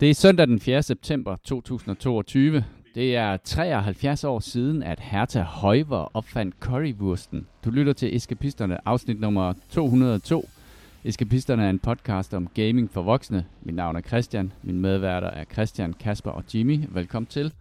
Det er søndag den 4. september 2022. Det er 73 år siden, at Hertha Højver opfandt currywursten. Du lytter til Eskapisterne, afsnit nummer 202. Eskapisterne er en podcast om gaming for voksne. Mit navn er Christian. Min medværter er Christian, Kasper og Jimmy. Velkommen til.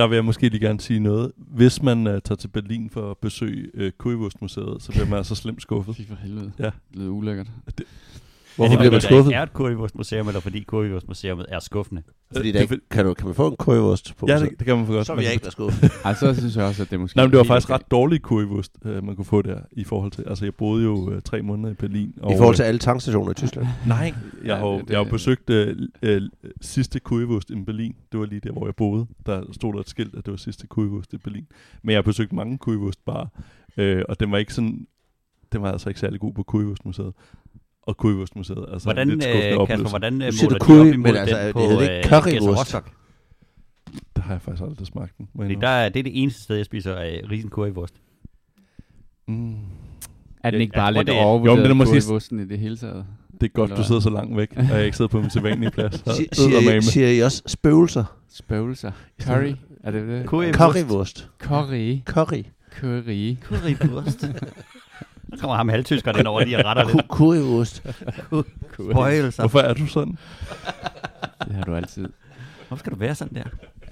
Der vil jeg måske lige gerne sige noget. Hvis man uh, tager til Berlin for at besøge uh, Currywurstmuseet, så bliver man altså slemt skuffet. Fy for helvede. Ja. Det lyder ulækkert. Hvorfor er bliver man skuffet? ikke er et Currywurst-museum, eller fordi Currywurst-museet er skuffende? Fordi Øh, der det, ikke, kan, du, kan man få en currywurst på ja, det, det kan man for godt. Så vil jeg ikke være skuffet. Ej, så synes jeg også, at det måske... Nej, men det var faktisk ret dårlig currywurst, uh, man kunne få der i forhold til... Altså, jeg boede jo uh, tre måneder i Berlin. I forhold til alle tankstationer i Tyskland. Nej, jeg har, jo, det- jeg har besøgt uh, uh, sidste currywurst i Berlin. Det var lige der, hvor jeg boede. Der stod der et skilt, at det var sidste currywurst i Berlin. Men jeg har besøgt mange currywurst bare, uh, og den var ikke sådan... Den var altså ikke særlig god på Currywurstmuseet. Og Currywurstmuseet, altså Hvordan, lidt øh, oplevelse. Kasper, hvordan øh, måler du de op curry, imod men den altså, det på hedder ikke øh, currywurst. Gedser Rostock? Der har jeg faktisk aldrig smagt den. Fordi der, er- det er det eneste sted, jeg spiser øh, risen currywurst. Mm. Er den ikke bare lidt det er- overvurderet, Jo, men den er måske- currywursten i det hele taget? Det er godt, Eller du sidder så langt væk, og jeg ikke sidder på min sædvanlige plads. Siger, I- siger I også spøgelser? Spøgelser. Curry. Er det det? Currywurst. Currywurst. Curry. Curry. Curry. Currywurst. Der kommer ham halvtyskeren ind over lige og retter lidt. Ku- Currywurst. Curry. Bøjelser. Hvorfor er du sådan? Det har du altid. Hvorfor skal du være sådan der?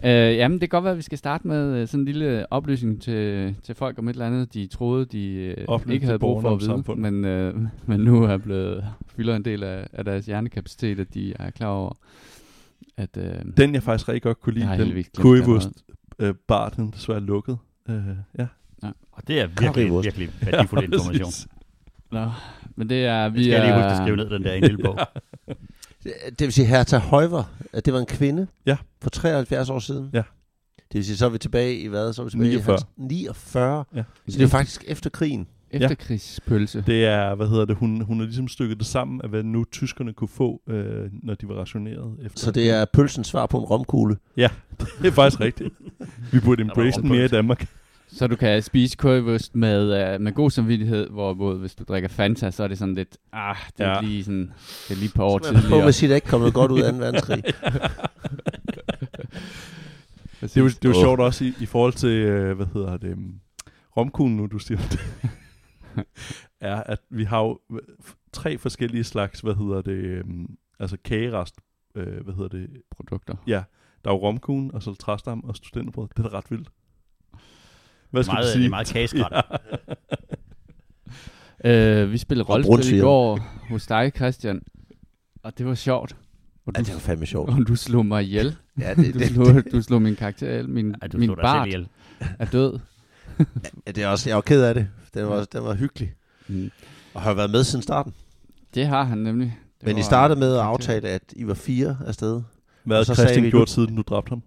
Øh, jamen, det kan godt være, at vi skal starte med øh, sådan en lille oplysning til, til folk om et eller andet, de troede, de øh, ikke havde brug for at vide, men, øh, men nu er blevet fylder en del af, af deres hjernekapacitet, at de er klar over, at øh, Den, jeg faktisk rigtig godt kunne lide, den currywurst øh, bar, den er desværre lukket. Øh, ja. Og det er virkelig, Currywurst. virkelig værdifuld information. Præcis. Nå, men det er, Vi vi skal jeg er, lige huske at skrive ned den der i en lille bog. Det vil sige, Hertha Højver, at det var en kvinde Ja. for 73 år siden. Ja. Det vil sige, så er vi tilbage i hvad? Så er vi tilbage 49. i 49. Ja. Så det er faktisk efter krigen. efterkrigspølse. Det er, hvad hedder det, hun, hun har ligesom stykket det sammen af, hvad nu tyskerne kunne få, øh, når de var rationeret. Efter Så det er pølsens svar på en romkugle. Det er faktisk rigtigt. Vi burde embrace den mere i. Danmark. Så du kan spise currywurst med, uh, med god samvittighed, hvorimod hvis du drikker Fanta, så er det sådan lidt, ah, det er Ja. lige sådan, det er lige par år man på, tidligere. at sige, at der ikke kom noget godt ud af 2. verdenskrig. Det er jo, det er jo Åh. sjovt også i, i forhold til, øh, hvad hedder det, um, romkuglen nu, du siger det, er, at vi har jo tre forskellige slags, hvad hedder det, um, altså kagerest, øh, hvad hedder det, produkter. ja, der er jo romkuglen, og så er der træstam og studenterbrød. Det er da ret vildt. Hvad skal Meget, du sige? det er meget kageskræt. Ja. Uh, vi spillede Og rollespil i brunsviger. går hos dig, Christian, og det var sjovt. Og Ja, du, det var fandme sjovt. og du slog mig ihjel. Ja, det, Du det, slog, du slog min karakter ihjel. Min, Ej, du min slog dig selv bart ihjel. er død. ja, det er også, jeg var ked af det. Den var, den var hyggelig. Mm. Og har været med siden starten. Det har han nemlig. Det Men I var startede med at aftale, at I var fire afsted. Hvad Og har så sagde Christian vi, gjort, du- siden du dræbte ham?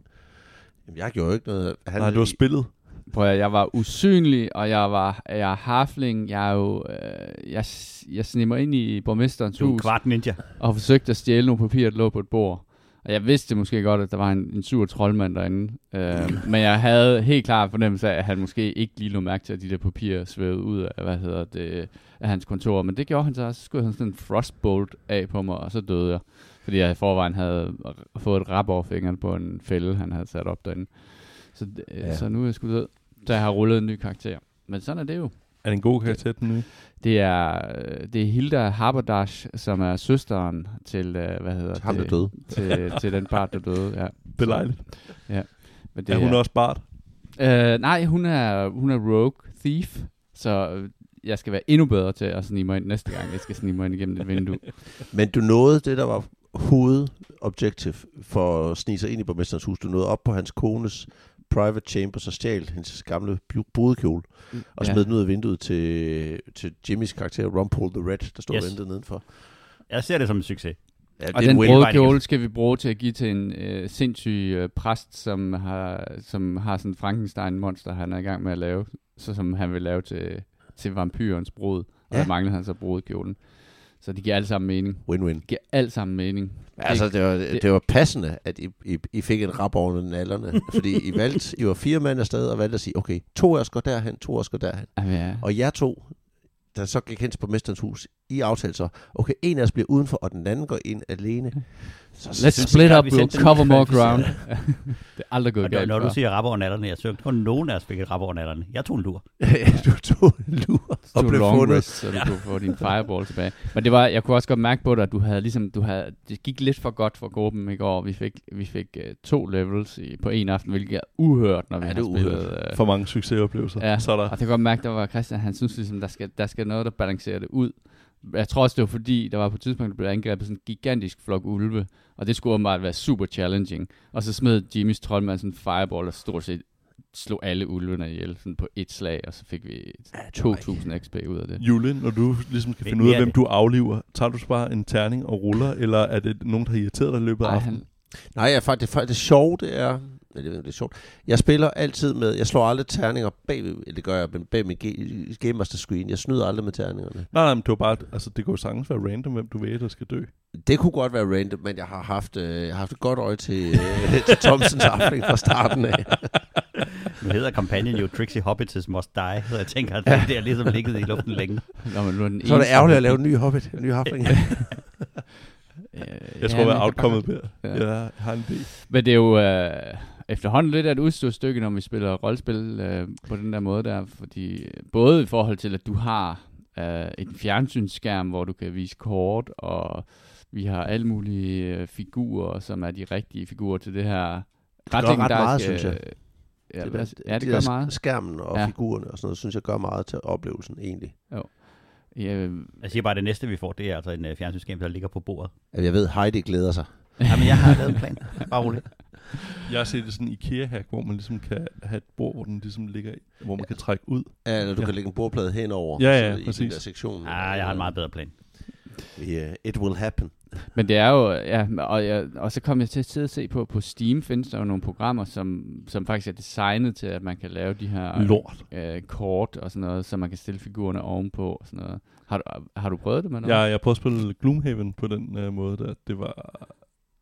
Jamen, jeg gjorde jo ikke noget. Han, Nej, det var spillet. Prøv at, jeg var usynlig, og jeg var jeg er harfling. Jeg er jo, øh, jeg, jeg snimmer ind i borgmesterens Du hus, kvart ninja. og forsøgte at stjæle nogle papirer, der lå på et bord. Og jeg vidste måske godt, at der var en, en sur troldmand derinde. Øh, men jeg havde helt klart fornemmelse af, at han måske ikke lige lå mærke til, at de der papirer svævede ud af, hvad hedder det, af hans kontor. Men det gjorde han så også. Så skulle han sådan en frostbolt af på mig, og så døde jeg. Fordi jeg i forvejen havde fået et rap over fingrene på en fælde, han havde sat op derinde. Så, øh, ja. så nu er jeg sgu død. Så jeg har rullet en ny karakter. Men sådan er det jo. Er det en god karakter, den nye? Det er, øh, det er Hilda Haberdash, som er søsteren til, øh, hvad hedder Til ham, det? der døde. Til, til den part, der døde, ja. Belejligt. Men Det er hun også bart? Øh, nej, hun er, hun er rogue thief, så jeg skal være endnu bedre til at snige mig ind næste gang, jeg skal snige mig ind igennem et vindue. Men du nåede det, der var hovedobjektiv for at snige sig ind i borgmesterens hus. Du nåede op på hans kones Private Chambers og stjal hendes gamle brudekjole, og smed den ud af vinduet til, til Jimmys karakter, Rumpole the Red, der stod Yes. yes. ventet nedenfor. Jeg ser det som en succes. Ja, Og den brødkjole skal vi bruge til at give til en øh, sindssyg øh, præst, som har, som har sådan en Frankenstein-monster, han er i gang med at lave, så som han vil lave til, til vampyrens brud. Og Ja. der mangler han så brudkjolen. Så det giver alt sammen mening. Win-win. Det giver alt sammen mening. Altså, det var, det, det- var passende, at I, I, I fik en rap over nallerne, fordi I valgte, I var fire mand afsted og valgte at sige, okay, to af os går derhen, to af os går derhen. Ja, Og jer to, der så gik hen til borgmesterens hus, I aftalte så, okay, en af os bliver udenfor, og den anden går ind alene. Så, Let's split up, we'll cover more ground. det er aldrig gået Og når, galt når du siger rap over natterne, jeg søgte kun nogen af os fik et rap over natterne. Jeg tog en lur. du tog en lur og blev fundet. rest, så du kunne få din fireball tilbage. Men det var, jeg kunne også godt mærke på dig, at du havde ligesom, du havde, det gik lidt for godt for gruppen i går. Vi fik, vi fik uh, to levels i, på en aften, hvilket er uhørt, når vi Ja, har det spillet. uhørt. Uh, For mange succesoplevelser. Ja. Så er der. og det kan godt mærke, der var Christian, han synes ligesom, der skal, der skal noget, der balancerer det ud. Jeg tror også, det var fordi, der var på et tidspunkt, der blev angrebet sådan en gigantisk flok ulve, og det skulle åbenbart være super challenging. Og så smed Jimmys troldmand sådan en fireball, der stort set slog alle ulvene ihjel sådan på et slag, og så fik vi Ja, det var 2.000 XP ud af det. Jule, når du ligesom skal finde ud af, hvem det? du afliver, tager du så bare en terning og ruller, eller er det nogen, der har irriteret dig i løbet af aftenen? Nej, jeg, faktisk, det, faktisk, det sjove, det er... Ja, det, det er sjovt. Jeg spiller altid med... Jeg slår aldrig terninger bag, eller det gør jeg, men bag min Game Master Screen. Jeg snyder aldrig med terningerne. Nej, nej, men det var bare, altså det jo sagtens være random, hvem du ved, der skal dø. Det kunne godt være random, men jeg har haft, øh, jeg har haft et godt øje til, øh, til Thompsons afling fra starten af. Nu hedder kampagnen jo Trixie Hobbits Must Die, så jeg tænker, at det er ligesom ligget i luften længe. Nå, men nu er den Så er det ærgerligt at lave en ny Hobbit, en ny Halfling. Øh, Jeg tror, hvad outcomeet bliver. Ja. Jeg har en idé. Men det er jo øh, efterhånden lidt af et udstået stykke, når vi spiller rollespil øh, på den der måde der, fordi øh, både i forhold til, at du har øh, en fjernsynsskærm, hvor du kan vise kort, og vi har alle mulige øh, figurer, som er de rigtige figurer til det her ret, gør ret meget, synes jeg. Ja, det, ja, det, der gør meget. Skærmen og Ja. figurerne og sådan noget, synes jeg gør meget til oplevelsen egentlig. Ja, Jeg siger bare, at det næste, vi får, det er altså en uh, fjernsynsskærm, der ligger på bordet. Altså, jeg ved, Heidi glæder sig. Jamen, jeg har lavet en plan. Bare roligt. Jeg har set det sådan en IKEA-hack, hvor man ligesom kan have et bord, hvor den ligesom ligger i, hvor man kan trække ud. Ja, eller du Ja. kan lægge en bordplade henover. Ja, ja, så i præcis. den der sektion. Ah, jeg har en meget bedre plan. Yeah, it will happen. Men det er jo, ja, og, jeg, og så kom jeg til at sidde og se på, på Steam findes der jo nogle programmer, som, som faktisk er designet til, at man kan lave de her Lort. øh, kort og sådan noget, så man kan stille figurerne ovenpå og sådan noget. Har du, har du prøvet det med noget? Jeg, jeg prøvede at spille Gloomhaven på den uh, måde, der. det var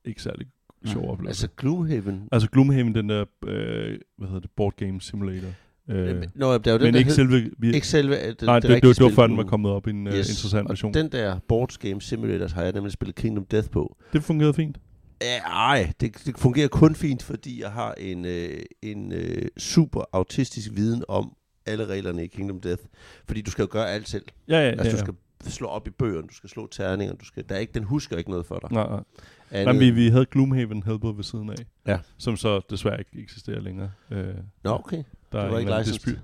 ikke særlig sjov Nej. oplevelse. Altså Gloomhaven. Altså Gloomhaven, den der, øh, hvad hedder det, board game simulator. Øh, Øh, Nå, der er jo den, men der ikke hed, selve... Vi, ikke selve øh, det, nej, det, det, det, det var før, den du- var kommet op i en yes. uh, interessant og version. den der board game simulators har jeg nemlig spillet Kingdom Death på. Det fungerede fint. Ja, Ej, det, det fungerer kun fint, fordi jeg har en, øh, en øh, super autistisk viden om alle reglerne i Kingdom Death. Fordi du skal jo gøre alt selv. Ja, ja, Altså, ja. du ja. skal slå op i bøgerne, du skal slå terninger, du skal, der er ikke, den husker ikke noget for dig. Nej, nej. Andet, Nej, vi, vi havde Gloomhaven Helper ved siden af. Ja. Som så desværre ikke eksisterer længere. Øh, Nå, okay. der Det var ikke licensed.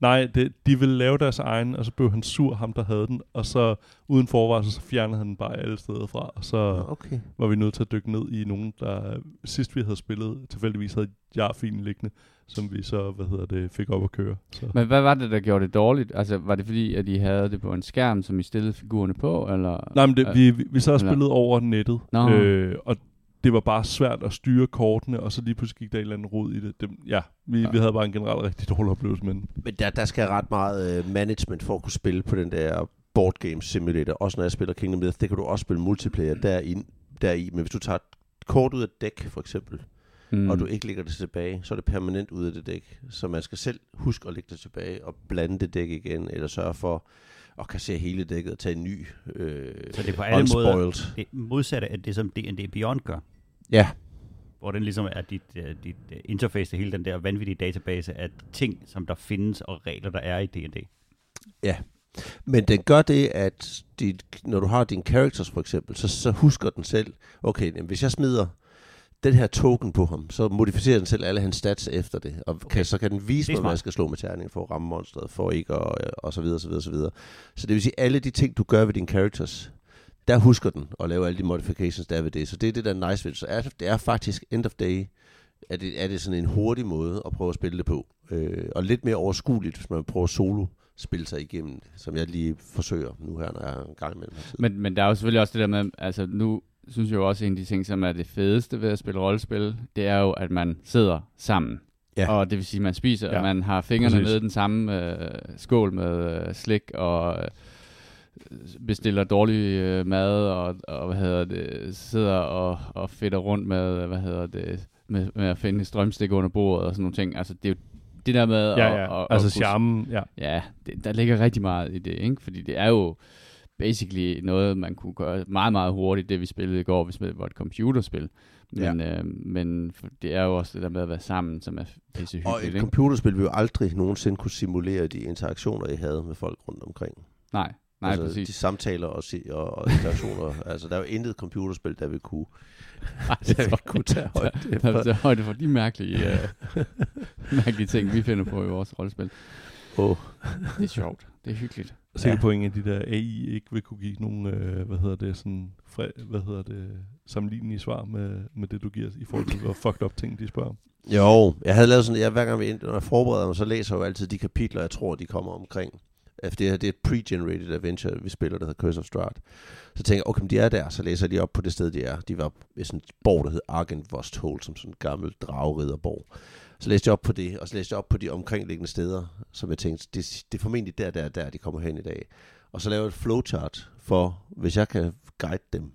Nej, det, de ville lave deres egen, og så blev han sur, ham der havde den, og så uden forvarsel, så fjernede han den bare alle steder fra, og så Nå, okay. var vi nødt til at dykke ned i nogen, der sidst vi havde spillet, tilfældigvis havde jarfilen liggende, som vi så, hvad hedder det, fik op at køre. Så. Men hvad var det, der gjorde det dårligt? Altså, var det fordi, at I havde det på en skærm, som I stillede figurerne på, eller? Nej, men det, Øh, vi, vi, vi så spillet over nettet, Nå. øh, og det var bare svært at styre kortene, og så lige pludselig gik der en eller anden rod i det. det ja, vi, Ja. vi havde bare en generelt rigtig dårlig oplevelse, men Men der, der skal ret meget øh, management for at kunne spille på den der board game simulator. Også når jeg spiller Kingdom Death, det kan du også spille multiplayer deri. deri. Men hvis du tager et kort ud af et dæk, for eksempel, Mm. og du ikke lægger det tilbage, så er det permanent ud af det dæk. Så man skal selv huske at lægge det tilbage og blande det dæk igen, eller sørge for at kassere hele dækket og tage en ny øh, Så det er på alle måder unspoiled. det modsatte af det, som D&D Beyond gør. Ja, Hvor den ligesom er dit, uh, dit uh, interface til hele den der vanvittige database af ting, som der findes, og regler, der er i D&D. men den gør det, at dit, når du har dine characters for eksempel, så, så husker den selv, okay, jamen, hvis jeg smider den her token på ham, så modificerer den selv alle hans stats efter det, og okay. kan, så kan den vise mig, hvad jeg skal slå med terningen for at ramme monsteret, for ikke og, og så videre, så videre, så videre. Så det vil sige, alle de ting, du gør ved dine characters, der husker den at lave alle de modifications, der er ved det. Så det er det, der er nice ved det. Så er, det er faktisk end of day er det, er det sådan en hurtig måde at prøve at spille det på. Øh, og lidt mere overskueligt, hvis man prøver solo spille sig igennem det, som jeg lige forsøger nu her, når jeg er en gang imellem. Men, men der er jo selvfølgelig også det der med, altså nu synes jeg jo også, en af de ting, som er det fedeste ved at spille rollespil, det er jo, at man sidder sammen. Ja. Og det vil sige, at man spiser, Ja, ja. man har fingrene præcis. nede i den samme øh, skål med øh, slik, og øh, bestiller dårlig øh, mad, og, og hvad hedder det, sidder og, og fedter rundt med, øh, hvad hedder det, med, med at finde strømstik under bordet og sådan nogle ting. Altså det er jo det der med Ja, at, ja. at, altså at charmen, ja. Ja, det, der ligger rigtig meget i det, ikke? Fordi det er jo basically noget, man kunne gøre meget, meget hurtigt, det vi spillede i går, hvis det var et computerspil. Men, ja. øh, men for- det er jo også det der med at være sammen, som er pisse Og hyggeligt, et ikke? computerspil vil jo aldrig nogensinde kunne simulere de interaktioner, I havde med folk rundt omkring. Nej, nej, altså, præcis. De samtaler og, og, og interaktioner. altså, der er jo intet computerspil, der vil kunne, Ej, der vil kunne tage højde der, der, for. der, højde for de mærkelige, uh, mærkelige ting, vi finder på i vores rollespil. Åh, Det er sjovt. Det er hyggeligt. Sikker Ja. på, at ingen af de der AI ikke vil kunne give nogle, øh, hvad hedder det, sådan, fre, hvad hedder det, sammenlignelige svar med, med det, du giver, i forhold til, hvor fucked up ting, de spørger om. Jo, jeg havde lavet sådan, jeg, hver gang vi, ind- når jeg forbereder mig, så læser jeg jo altid de kapitler, jeg tror, de kommer omkring. Efter det her, det er et pre-generated adventure, vi spiller, der hedder Curse of Strahd. Så tænker jeg, okay, men de er der, så læser jeg de op på det sted, de er. De var ved sådan et borg, der hed Argenvosthold, som sådan en gammel dragriderborg. Så læste jeg op på det, og så læste jeg op på de omkringliggende steder, som jeg tænkte, det, det er formentlig der, der, der, de kommer hen i dag. Og så jeg et flowchart for, hvis jeg kan guide dem,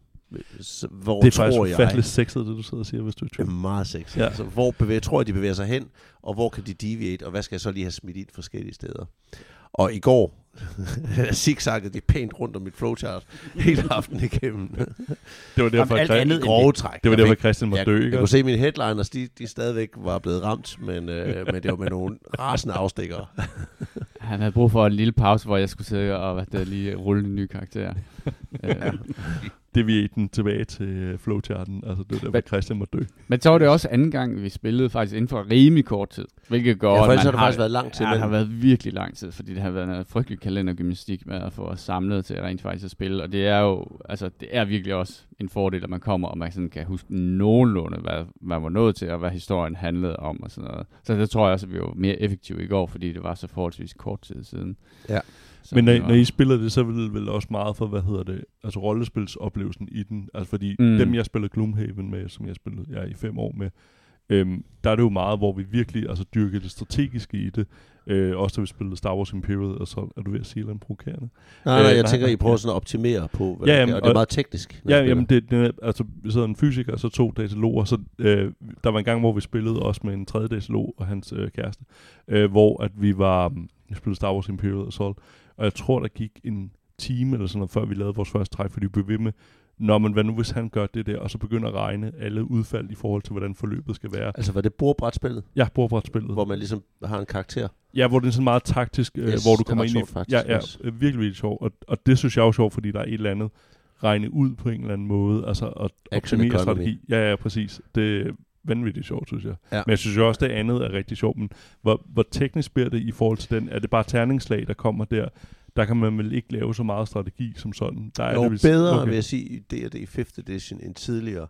så, hvor Det er tror faktisk ufatteligt sexet, det du sidder og siger, hvis du er i det er tvivl. meget sexy. Ja. Ja. Altså, hvor bevæger, tror jeg, de bevæger sig hen, og hvor kan de deviate, og hvad skal jeg så lige have smidt ind forskellige steder. Og i går zigzaggede de pænt rundt om mit flowchart hele aftenen igennem. Det var derfor, alt Christian- andet Grove træk. det var Jeg derfor, Christian måtte jeg, dø, jeg ikke? kunne se, at mine headliners, de, de stadigvæk var blevet ramt, men, øh, men det var med nogle rasende afstikkere. Han havde brug for en lille pause, hvor jeg skulle sidde og hvad det, lige rulle en ny karakter. øh, Deviaten tilbage til øh, flowcharten. Altså, det var derfor, Men- Christian måtte dø. Men så var det også anden gang, vi spillede faktisk inden for rimelig kort tid. Hvilket gør, Ja, for at ellers man har det faktisk været lang tid Ja, det har været virkelig lang tid, fordi det har været noget frygtelig kalendergymnastik med at få os samlet til rent faktisk at spille. Og det er jo, altså det er virkelig også en fordel, at man kommer, og man sådan kan huske nogenlunde, hvad man var nået til, og hvad historien handlede om og sådan noget. Så det tror jeg også, at vi var mere effektive i går, fordi det var så forholdsvis kort tid siden. Ja. Så Men når, var- når I spiller det, så vil det vel også meget for, hvad hedder det, altså rollespilsoplevelsen i den. Altså fordi mm. dem, jeg spillede Gloomhaven med, som jeg spillede jeg i fem år med, øhm, der er det jo meget, hvor vi virkelig altså, dyrker det strategiske i det. Øh, også da vi spillede Star Wars Imperial, og så er du ved at sige et eller andet provokerende. Nej, nej, Øh, jeg nej, tænker, nej, I prøver sådan at optimere på, hvad Ja, ja, jamen, jamen, og det er meget teknisk. Ja, jamen, det, det altså, vi sidder en fysiker, og så to dataloger, så øh, der var en gang, hvor vi spillede også med en tredje datalog og hans øh, kæreste, øh, hvor at vi var, mm, vi spillede Star Wars Imperial Assault, og jeg tror, der gik en time eller sådan noget, før vi lavede vores første træk, fordi vi blev ved med, Nå, men hvad nu hvis han gør det der, og så begynder at regne alle udfald i forhold til, hvordan forløbet skal være. Altså, var det bordbrætspillet, Ja, bordbrætspillet. hvor man ligesom har en karakter? Ja, hvor det er sådan meget taktisk, øh, Yes, hvor du er kommer ind i... sjovt, faktisk, ja, ja, yes. øh, virkelig, virkelig sjovt. Og, og det synes jeg er jo sjovt, fordi der er et eller andet regne ud på en eller anden måde. Altså at optimere strategi. Ja, ja, præcis. Det er vanvittigt sjovt, synes jeg. Ja. Men jeg synes jo også, det andet er rigtig sjovt. Men hvor, hvor teknisk bliver det i forhold til den? Er det bare terningslag, der kommer der? Der kan man vel ikke lave så meget strategi som sådan. Der er Jo, det, vist- bedre, okay. vil jeg sige, i D&D 5th edition end tidligere,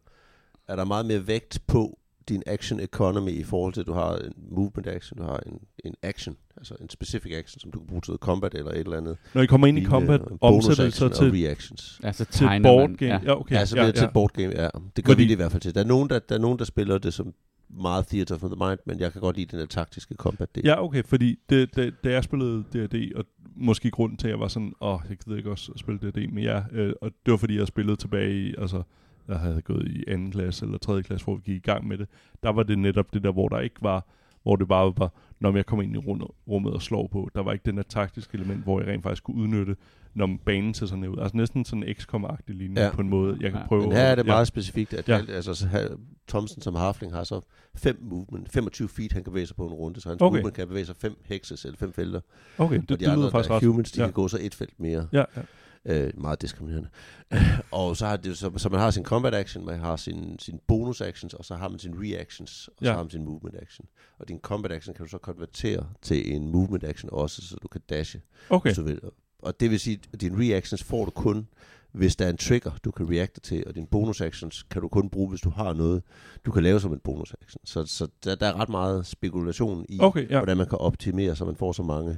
er der meget mere vægt på din action economy i forhold til, at du har en movement action, du har en, en action, altså en specific action, som du kan bruge til combat eller et eller andet. Når I kommer ind i lignende, combat, omsætter det så til, reactions. Ja, så til board man. game. Ja. Ja, okay. Ja, så bliver det til board game, ja. Det gør Fordi- vi det i hvert fald til. Der er nogen, der, der, er nogen, der spiller det som meget theater for the mind, men jeg kan godt lide den der taktiske combat del. Ja, okay, fordi det, det, da jeg spillede D&D, og måske grunden til, at jeg var sådan, åh, jeg gider ikke også at spille D&D med jer, øh, og det var fordi, jeg spillede tilbage i, altså, jeg havde gået i anden klasse eller tredje klasse, hvor vi gik i gang med det. Der var det netop det der, hvor der ikke var, hvor det bare var, når jeg kom ind i rummet, rummet og slår på. Der var ikke den der taktiske element, hvor jeg rent faktisk kunne udnytte, når banen ser sådan ud. Altså næsten sådan en XCOM-agtig linje Ja. ja. på en måde, jeg kan Ja. prøve. Men her er det ja. meget specifikt, at Ja. ja. altså, så Thomsen som Harfling har så fem movement, 25 feet, han kan bevæge sig på en runde, så hans Okay. movement kan bevæge sig fem hexes eller fem felter. Okay, det, og det, de det andre, lyder faktisk er ret. humans, de ja. kan gå så et felt mere. Ja, ja. Øh, meget diskriminerende. og så, har det, så, så man har sin combat action, man har sin, sin bonus actions, og så har man sin reactions, og så Ja. har man sin movement action. Og din combat action kan du så konvertere til en movement action også, så du kan dashe, Okay, hvis du vil. Og det vil sige, at dine reactions får du kun, hvis der er en trigger, du kan reacte til, og din bonus actions kan du kun bruge, hvis du har noget, du kan lave som en bonus action. Så, så der, der er ret meget spekulation i, Okay, ja. hvordan man kan optimere, så man får så mange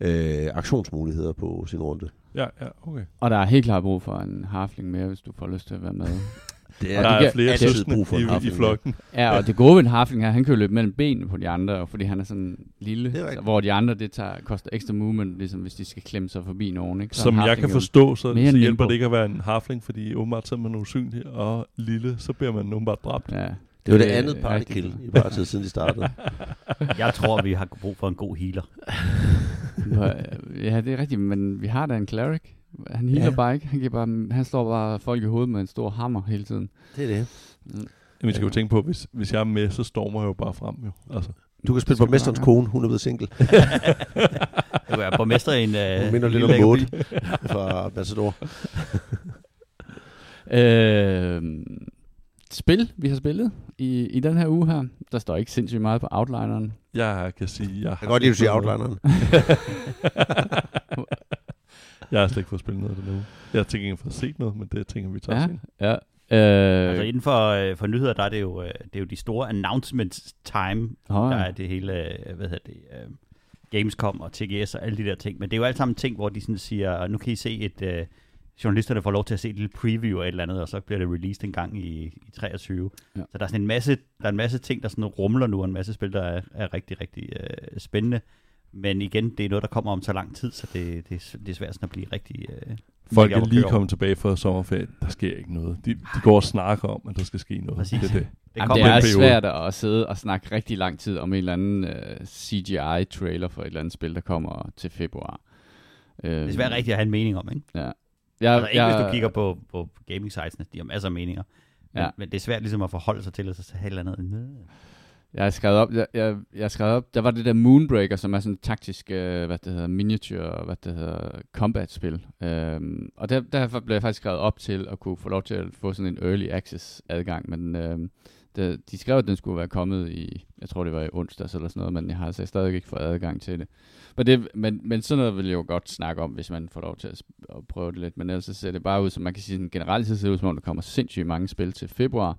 øh, aktionsmuligheder på sin runde. Ja, ja, okay. Og der er helt klart brug for en harfling mere, hvis du får lyst til at være med. Det Og er, der kan er flere altid søskende brug for i, i flokken. Ja, og det gode ved en harfling her, han kan jo løbe mellem benene på de andre, fordi han er sådan lille, Det er så, hvor de andre, det tager, koster ekstra movement, ligesom hvis de skal klemme sig forbi nogen. Ikke? Så Som jeg kan er forstå, så, så hjælper det ikke at være en harfling, fordi åbenbart så er man usynlig og lille, så bliver man åbenbart dræbt. Ja, det var det det er andet partykill i bare tid, siden de startede. Jeg tror, vi har brug for en god healer. ja, det er rigtigt, men vi har da en cleric. Han healer Ja. bare ikke. Han, giver bare, han slår bare folk i hovedet med en stor hammer hele tiden. Det er det. Men vi skal jo tænke på, hvis, hvis jeg er med, så stormer jeg jo bare frem. Jo. Altså. Du kan spille skal på mesterens du nok kone, hun er blevet single. Du er borgmester i en... Hun Uh, minder lidt om Maud fra Matador. Øh, spil, vi har spillet i, i den her uge her. Der står ikke sindssygt meget på outlineren. Jeg kan sige, jeg Jeg kan godt lide, at du siger outlineren. Jeg har slet ikke fået spillet noget af det nu. Jeg har tænkt ikke fået set noget, men det tænker vi tager Ja, senere. ja. Øh, Altså inden for, øh, for nyheder, der er det jo, øh, det er jo de store announcements time, oh, der er det hele, øh, hvad hedder det, øh, Gamescom og TGS og alle de der ting. Men det er jo alt sammen ting, hvor de sådan siger, nu kan I se et, øh, journalisterne får lov til at se et lille preview af et eller andet, og så bliver det released en gang i, i 23. Ja. Så der er sådan en masse, der er en masse ting, der sådan rumler nu, og en masse spil, der er, er rigtig, rigtig øh, spændende. Men igen, det er noget, der kommer om så lang tid, så det, det, er, det er svært sådan at blive rigtig... Øh, Folk er lige kommet tilbage fra sommerferie. Der sker ikke noget. De, de går og snakker om, at der skal ske noget. Præcis. Det er det. Det Jamen, det er svært at sidde og snakke rigtig lang tid om en eller anden uh, CGI-trailer for et eller andet spil, der kommer til februar. Uh, det er svært rigtigt at have en mening om, ikke? Ja. Ja, Jeg, altså ikke, jeg, hvis du kigger på, på gaming sitesene, de har masser af meninger. Men, Ja. ja. men det er svært ligesom at forholde sig til, at så have et eller andet. Jeg har skrevet op, jeg, jeg, jeg har skrevet op, der var det der Moonbreaker, som er sådan et taktisk, øh, hvad det hedder, miniature, hvad det hedder, combat-spil. Øhm, og der, derfor blev jeg faktisk skrevet op til at kunne få lov til at få sådan en early access adgang, men øh, det, de skrev, at den skulle være kommet i, jeg tror det var i onsdags eller sådan noget, men jeg har altså stadig ikke fået adgang til det. Men, det men, men sådan noget vil jeg jo godt snakke om, hvis man får lov til at, at prøve det lidt, men ellers så ser det bare ud, som man kan sige, sådan, generelt så ser det ud som om, der kommer sindssygt mange spil til februar,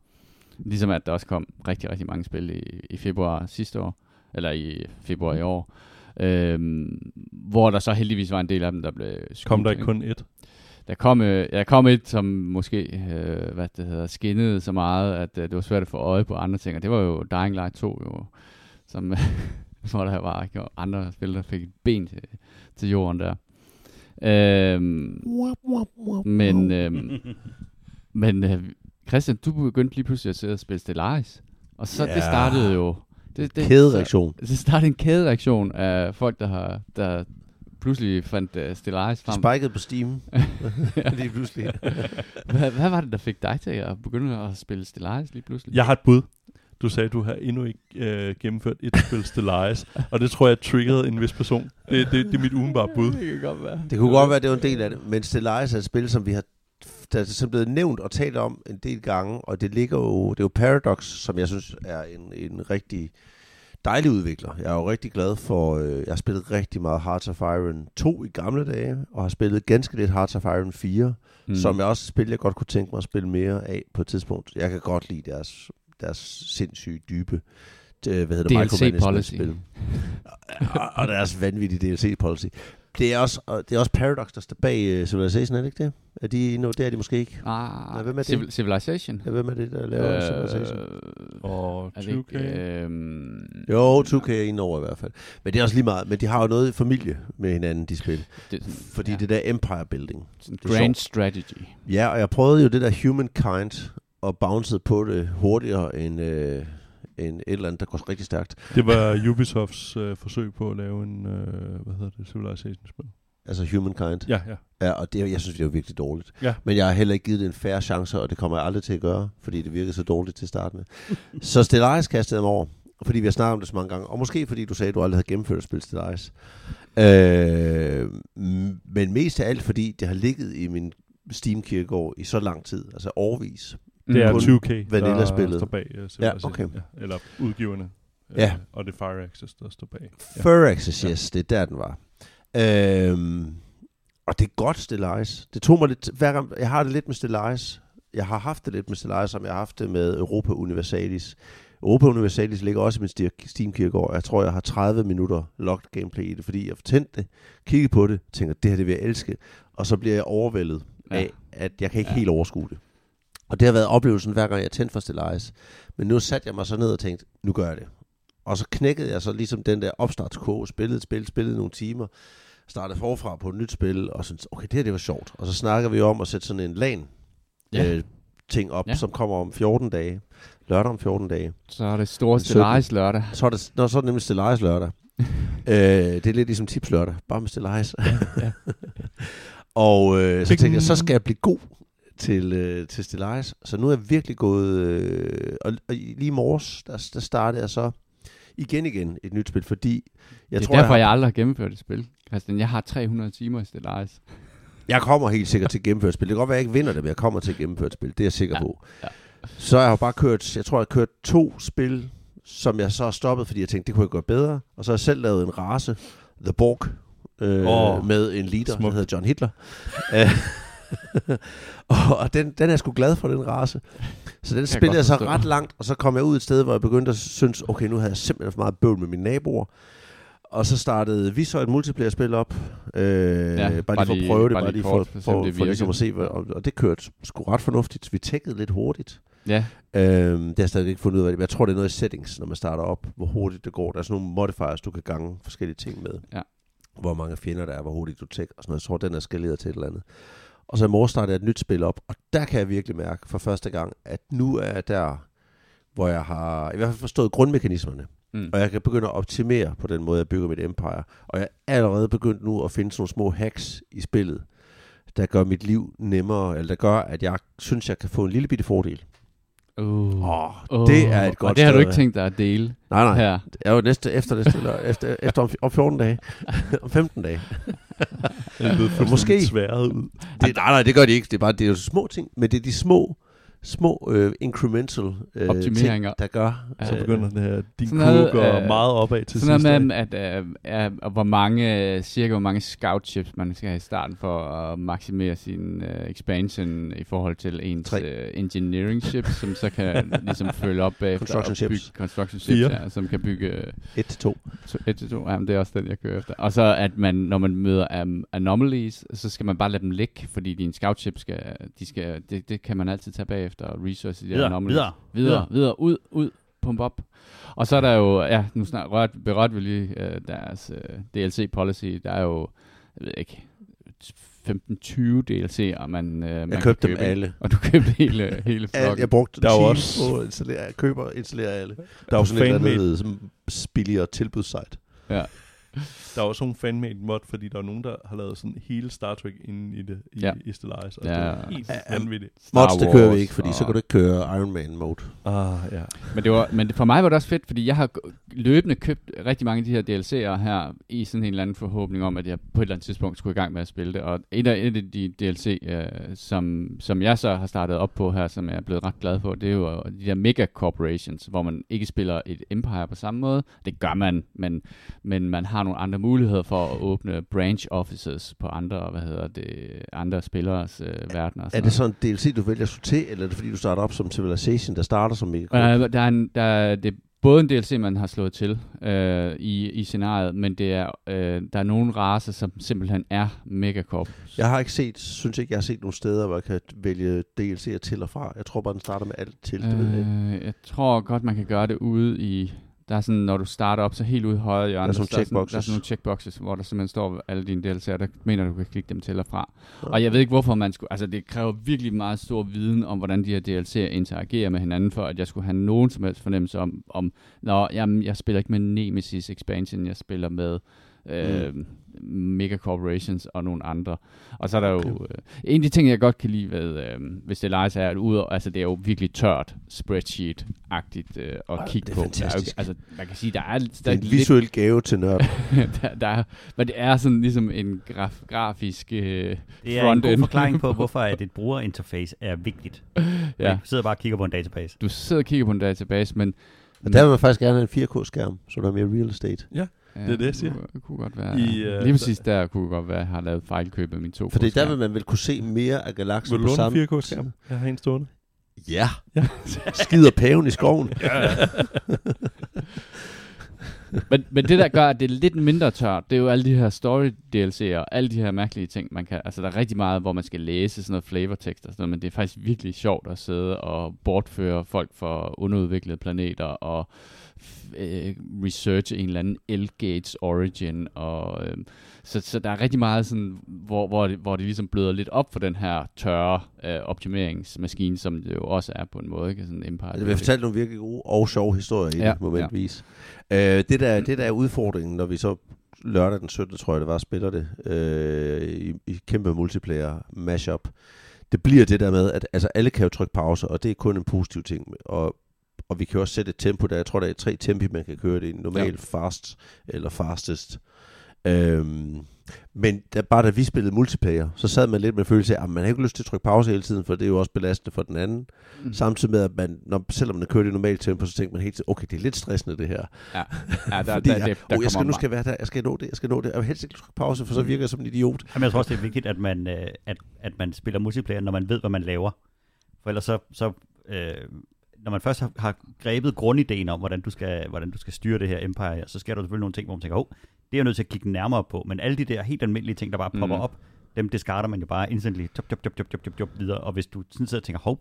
Ligesom at der også kom rigtig, rigtig mange spil i, i februar sidste år, eller i februar i år, øhm, hvor der så heldigvis var en del af dem, der blev skudt. Kom der ikke kun et? Der kom, øh, der kom et, som måske øh, hvad det hedder, skinnede så meget, at øh, det var svært at få øje på andre ting, og det var jo Dying Light 2, jo, som, hvor der var ikke andre spil, der fik et ben til, til jorden der. Øhm, men øhm, men øh, Christian, du begyndte lige pludselig at sidde og spille Stellaris. Og så Ja. det startede jo... Det, det, Kædereaktion. Så, det startede en kædereaktion af folk, der har der pludselig fandt uh, Stellaris frem. spikede på Steam. Lige pludselig. hvad, hvad var det, der fik dig til at begynde at spille Stellaris lige pludselig? Jeg har et bud. Du sagde, at du har endnu ikke øh, gennemført et spil Stellaris, og det tror jeg triggerede en vis person. Det, det, det er mit umiddelbare bud. Det kan godt være. Det kunne godt være, at det var en del af det. Men Stellaris er et spil, som vi har der er sådan blevet nævnt og talt om en del gange, og det ligger jo, det er jo Paradox, som jeg synes er en, en rigtig dejlig udvikler. Jeg er jo rigtig glad for, øh, jeg har spillet rigtig meget Hearts of Iron 2 i gamle dage, og har spillet ganske lidt Hearts of Iron 4, mm. som jeg også spil, jeg godt kunne tænke mig at spille mere af på et tidspunkt. Jeg kan godt lide deres, deres sindssygt dybe øh, hvad hedder det, DLC micromanagement-spil. policy. og, og deres vanvittige DLC-policy. Det er også, og det er også Paradox, der står bag uh, Civilization, er det ikke det? Er de endnu, det er de måske ikke. Ah, Nej, hvem er det? Civil- Civilization. Ja, hvem er det, der laver øh, Civilization? Og er det 2K. ikke, øhm, Jo, 2K er inde over i hvert fald. Men det er også lige meget. Men de har jo noget i familie med hinanden, de spil. det, Fordi ja, det der Empire Building. det grand sjovt. strategy. Ja, og jeg prøvede jo det der Humankind, og bouncede på det hurtigere end, øh, end et eller andet, der går rigtig stærkt. Det var Ubisofts øh, forsøg på at lave en, øh, hvad hedder det, Civilization-spil. Altså Humankind. Ja, ja. Ja, og det, jeg synes, det er virkelig dårligt. Ja. Men jeg har heller ikke givet det en færre chance, og det kommer jeg aldrig til at gøre, fordi det virkede så dårligt til at starte med. så Stellaris kastede jeg mig over, fordi vi har snakket om det så mange gange, og måske fordi du sagde, at du aldrig havde gennemført at spille Stellaris. Øh, men mest af alt, fordi det har ligget i min Steam-kirkegård i så lang tid, altså årvis. Det er Kun 2K, Vanilla-spillet. der står bag uh, Civilization. okay. Ja, eller udgiverne. Ja. Øh, og det er Fire Access, der står bag. Ja. Access, yes, det er der, den var. Øhm, og det, godt Stellaris. Det tog mig lidt, hver gang, jeg har det lidt med Stellaris. Jeg har haft det lidt med Stellaris, som jeg har haft det med Europa Universalis. Europa Universalis ligger også i min Steam-kirkegård. Jeg tror, jeg har 30 minutter locked gameplay i det, fordi jeg har tændt det, kigget på det, tænker, det her det vil jeg elske. Og så bliver jeg overvældet Ja. af, at jeg kan ikke Ja. helt overskue det. Og det har været oplevelsen, hver gang jeg tændte for Stellaris. Men nu satte jeg mig så ned og tænkte, nu gør jeg det. Og så knækkede jeg så ligesom den der opstartskog, spillede spil, spillede nogle timer, startede forfra på et nyt spil, og syntes, okay, det her det var sjovt. Og så snakker vi om at sætte sådan en LAN Ja. øh, ting op, Ja. som kommer om 14 dage. Lørdag om 14 dage. Så er det store 17. Stellaris lørdag. Så er det, når, så er det nemlig Stellaris lørdag. øh, det er lidt ligesom tips lørdag, bare med Stellaris. ja. og øh, så tænkte jeg, så skal jeg blive god til, øh, til Stellaris. Så nu er jeg virkelig gået... Øh, og, og lige i morges, der, der startede jeg så igen igen et nyt spil, fordi jeg det er tror, derfor, jeg, jeg, har, aldrig har gennemført et spil. Christian, jeg har 300 timer i Stellaris. jeg kommer helt sikkert til at gennemføre et spil. Det kan godt være, at jeg ikke vinder det, men jeg kommer til at gennemføre et spil. Det er jeg sikker Ja, på. ja. Så jeg har bare kørt, jeg tror, jeg har kørt to spil, som jeg så har stoppet, fordi jeg tænkte, det kunne jeg gøre bedre. Og så har jeg selv lavet en race, The Borg, øh, oh, med en leader, smukt. der hedder John Hitler. Og den, den er jeg sgu glad for, den race. Så den jeg spillede jeg så forstå. ret langt, og så kom jeg ud et sted, hvor jeg begyndte at synes, okay, nu havde jeg simpelthen for meget bøvl med mine naboer. Og så startede vi så et multiplayer-spil op. Øh, ja, bare, lige for at prøve det, bare lige for, kort, for, for, for ligesom at se, og, og det kørte sgu ret fornuftigt. Vi tækkede lidt hurtigt. Ja, Øh, det har jeg stadig ikke fundet ud af. Men jeg tror, det er noget i settings, når man starter op, hvor hurtigt det går. Der er sådan nogle modifiers, du kan gange forskellige ting med. Ja. Hvor mange fjender der er, hvor hurtigt du tækker og sådan noget. Jeg tror, den er skaleret til et eller andet. Og så i morgen starter jeg et nyt spil op, og der kan jeg virkelig mærke for første gang, at nu er jeg der, hvor jeg har i hvert fald forstået grundmekanismerne. mm. Og jeg kan begynde at optimere på den måde, jeg bygger mit empire. Og jeg er allerede begyndt nu at finde sådan nogle små hacks i spillet, der gør mit liv nemmere, eller der gør, at jeg synes, jeg kan få en lille bitte fordel. Uh. Åh, Oh, det er et godt Og det har du ikke tænkt dig at dele Nej, nej. her. Jeg er jo næste, efter næste, eller efter, efter om, om 14 dage. om 15 dage. Det er blevet Måske. Måske. sværet ud. Det, nej, nej, det gør de ikke. Det er bare det er jo små ting, men det er de små, små uh, incremental uh, Optimeringer. ting, der gør. Så øh, begynder den her, din Sådan noget, kurve går øh, meget opad til Sådan sidst. noget ikke? med, at, at, at, at, hvor mange, øh, cirka hvor mange scout chips man skal have i starten for at maksimere sin uh, expansion i forhold til ens uh, engineering chips, som så kan ligesom følge op bagefter. Construction og chips. Bygge, construction chips, Fire. ja, som kan bygge 1 til 2. 1 til 2. Jamen, det er også den, jeg kører efter. Og så at man, når man møder um, anomalies, så skal man bare lade dem ligge, fordi dine scout chips skal, de skal, det, det kan man altid tage bagefter og research de der Videre, anomalies. videre. Videre, videre, ud, ud, pump op. Og så er der jo, ja, nu snart rørt, berørt vi lige øh, deres øh, DLC policy. Der er jo, jeg ved ikke, 15-20 DLC'er, man, øh, man Jeg købte kan dem alle. Og du købte hele, hele flokken. jeg brugte Der er time også- på at installere, jeg køber og installerer alle. Der er jo sådan et eller andet som billigere tilbudssite. Ja. der er også nogle fanmade mod, fordi der er nogen, der har lavet sådan hele Star Trek inde i det, i, Ja. i Stellaris, og Ja. det er helt vanvittigt. Mods, det kører vi ikke, fordi og- så kan du ikke køre Iron Man mode. Ah, ja. Men, det var, men for mig var det også fedt, fordi jeg har løbende købt rigtig mange af de her DLC'er her, i sådan en eller anden forhåbning om, at jeg på et eller andet tidspunkt skulle i gang med at spille det. Og et af, et af de DLC, øh, som, som jeg så har startet op på her, som jeg er blevet ret glad for, det er jo de der mega corporations, hvor man ikke spiller et empire på samme måde. Det gør man, men, men man har nogle andre muligheder for at åbne branch offices på andre, hvad hedder det, andre spillers øh, verdener. Er sådan det så en DLC, du vælger at til, eller er det fordi, du starter op som Civilization, der starter som mega Øh, der er en, der, er- det er både en DLC, man har slået til øh, i, i scenariet, men det er, øh, der er nogle racer, som simpelthen er megacorp. Jeg har ikke set, synes ikke, jeg har set nogle steder, hvor jeg kan vælge DLC'er til og fra. Jeg tror bare, den starter med alt til. Det ved jeg øh, jeg tror godt, man kan gøre det ude i... Der er sådan, når du starter op, så helt ude i højre hjørne, Der er sådan nogle sådan, der er checkboxes. sådan nogle checkboxes, hvor der simpelthen står alle dine DLC'er, der mener du kan klikke dem til og fra. Og jeg ved ikke, hvorfor man skulle... Altså, det kræver virkelig meget stor viden om, hvordan de her DLC'er interagerer med hinanden, for at jeg skulle have nogen som helst fornemmelse om, om Nå, jamen, jeg spiller ikke med Nemesis Expansion, jeg spiller med øh, Mega Corporations og nogle andre. Og så er der jo... Okay. Øh, en af de ting, jeg godt kan lide ved, øh, hvis det leger sig, er, at ud, altså, det er jo virkelig tørt spreadsheet-agtigt øh, at Ej, kigge det er på. Der er jo, fantastisk. altså, man kan sige, der er, Det der er er en lidt visuel gave til nørd. der, der er, men det er sådan ligesom en graf, grafisk øh, Det er en front-end. god forklaring på, hvorfor at et brugerinterface er vigtigt. ja. Du sidder bare og kigger på en database. Du sidder og kigger på en database, men Og der vil man faktisk gerne have en 4K-skærm, så der er mere real estate. ja, Det er det, jeg siger. Kunne, det kunne godt være. I, uh, Lige præcis der kunne godt være, at jeg har lavet fejlkøb af mine to For det der vil man vel kunne se mere af galaksen Vil du på samme... en 4K-skærm? Jeg har en stående. Ja. Ja. Skider paven i skoven. men, men det der gør, at det er lidt mindre tørt, det er jo alle de her story DLC'er og alle de her mærkelige ting, man kan, altså der er rigtig meget, hvor man skal læse sådan noget flavortekst og sådan noget, men det er faktisk virkelig sjovt at sidde og bortføre folk fra underudviklede planeter og øh, researche en eller anden L-Gates origin, og øh, så, så der er rigtig meget sådan, hvor, hvor, det, hvor det ligesom bløder lidt op for den her tørre øh, optimeringsmaskine, som det jo også er på en måde, ikke? Sådan Empire. Altså, vi har fortalt nogle virkelig gode og sjove historier i Ja, det, momentvis. Ja. Øh, det, der, det der er udfordringen, når vi så lørdag den 17. tror jeg det var, spiller det øh, i, i kæmpe multiplayer mashup, det bliver det der med, at altså, alle kan jo trykke pause, og det er kun en positiv ting. Og, og vi kan også sætte et tempo der. Jeg tror, der er tre tempi, man kan køre det i. Normal, ja. fast eller fastest. Øhm, men da, bare da vi spillede multiplayer, så sad man lidt med følelse af, at man har ikke lyst til at trykke pause hele tiden, for det er jo også belastende for den anden. Mm. Samtidig med, at man, når, selvom man kører i normalt tempo, så tænker man helt tiden, okay, det er lidt stressende det her. Ja, ja der, Fordi der, jeg, det, der oh, jeg skal, nu skal jeg være der, jeg skal nå det, jeg skal nå det. Jeg vil helst ikke trykke pause, for så virker jeg som en idiot. Jamen, jeg tror også, det er vigtigt, at man, øh, at, at man spiller multiplayer, når man ved, hvad man laver. For ellers så, så øh, når man først har, har grebet grundideen om, hvordan du, skal, hvordan du skal styre det her Empire, så sker der selvfølgelig nogle ting, hvor man tænker, oh, det er jeg nødt til at kigge nærmere på. Men alle de der helt almindelige ting, der bare popper Mm. op, dem discarder man jo bare instantly, top, top, top, top, top, top, top, videre. Og hvis du sådan sidder og tænker, hov,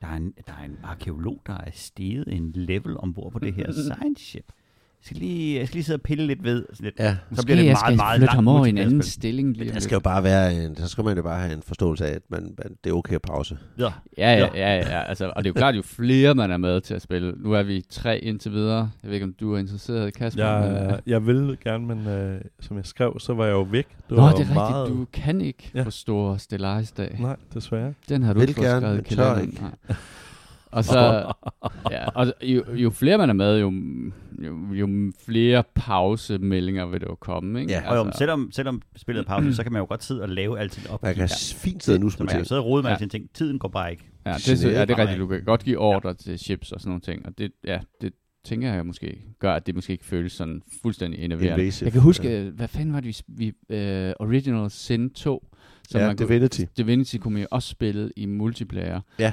der er en, der er en arkeolog, der er steget en level ombord på det her science ship. Jeg skal lige, jeg skal lige sidde og pille lidt ved. Sådan lidt. Ja, Så bliver det jeg meget, skal meget flytte langt ham over i en anden stilling. Lige der skal jo bare være en, så skal man jo bare have en forståelse af, at man, man, det er okay at pause. Videre. Ja, ja, ja, ja altså, og det er jo klart, jo flere man er med til at spille. Nu er vi tre indtil videre. Jeg ved ikke, om du er interesseret, Kasper. men, øh, Jeg, jeg vil gerne, men øh, som jeg skrev, så var jeg jo væk. Det Nå, var det er meget... rigtigt. Du kan ikke Ja. ja. forstå Stellaris-dag. Nej, desværre. Den har du Vil ikke fået gerne, skrevet i men tør kalenderen. Og så, ja, og jo, jo flere man er med, jo, jo, jo flere pausemeldinger vil det jo komme, ikke? Ja. Og jo, men selvom, selvom spillet er pause, så kan man jo godt sidde og lave alting op. Man kan fint sidde nu så man kan sidde og rode med Ja. sine ting. Tiden går bare ikke. Ja, det, ja, det er rigtigt. Du kan godt give ordre ja. til chips og sådan nogle ting, og det, ja, det tænker jeg måske gør, at det måske ikke føles sådan fuldstændig innoverende. Invasive. Jeg kan huske, ja. hvad fanden var det, vi, vi uh, Original Sin 2, som Ja, man kunne- Divinity. Divinity kunne man jo også spille i multiplayer. Ja,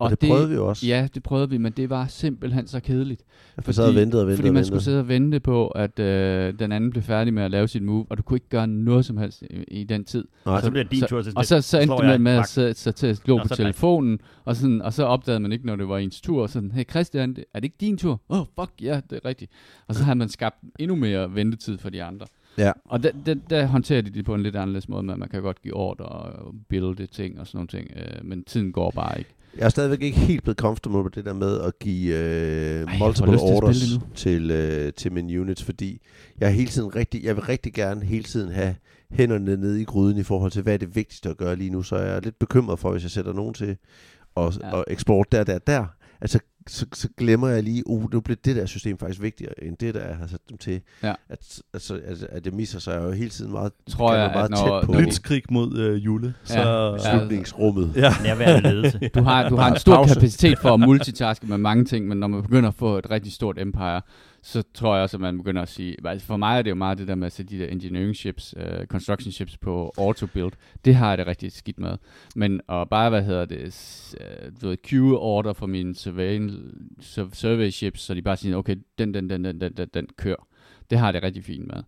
Og det prøvede vi jo også. Ja, det prøvede vi, men det var simpelthen så kedeligt. Jeg sad og ventede og ventede fordi og man ventede. skulle sidde og vente på, at øh, den anden blev færdig med at lave sit move, og du kunne ikke gøre noget som helst i, i den tid. Nej, Og så bliver det din tur til Og så, så endte det med, at sætte sig til at slå Nå, på så det telefonen, og, sådan, og så opdagede man ikke, når det var ens tur. Og sådan, hey Christian, det- er det ikke din tur? Åh, oh, fuck, ja, det er rigtigt. Og så havde man skabt endnu mere ventetid for de andre. Ja. Og der, der, der håndterer de det på en lidt anderledes måde, at man kan godt give ordre og builde ting og sådan nogle ting, øh, men tiden går bare ikke. Jeg er stadigvæk ikke helt blevet comfortable med det der med at give øh, får multiple til orders det til, øh, til mine units, fordi jeg er hele tiden rigtig, jeg vil rigtig gerne hele tiden have hænderne nede i gryden i forhold til, hvad er det vigtigste at gøre lige nu, så jeg er lidt bekymret for, hvis jeg sætter nogen til at, ja. at eksport der, der, der, altså så, så glemmer jeg lige, uh, nu bliver det der system faktisk vigtigere, end det, der jeg har sat dem til. Ja. At, altså, at, at jeg misser sig jo hele tiden meget, Tror jeg, meget at når- tæt på Blitzkrig mod øh, Jule. Så, Ja. ja. slutningsrummet. ja. Nærværende ledelse. Du har, du har en stor kapacitet for at multitaske med mange ting, men når man begynder at få et rigtig stort empire, så tror jeg også, at man begynder at sige, altså for mig er det jo meget det der med at sætte de der engineering ships, uh, construction ships på auto-build, det har jeg det rigtig skidt med. Men at bare, hvad hedder det, øh, du ved, queue order for mine survey, sur- survey ships, så de bare siger, okay, den, den, den, den, den, den, den kører. Det har jeg det rigtig fint med.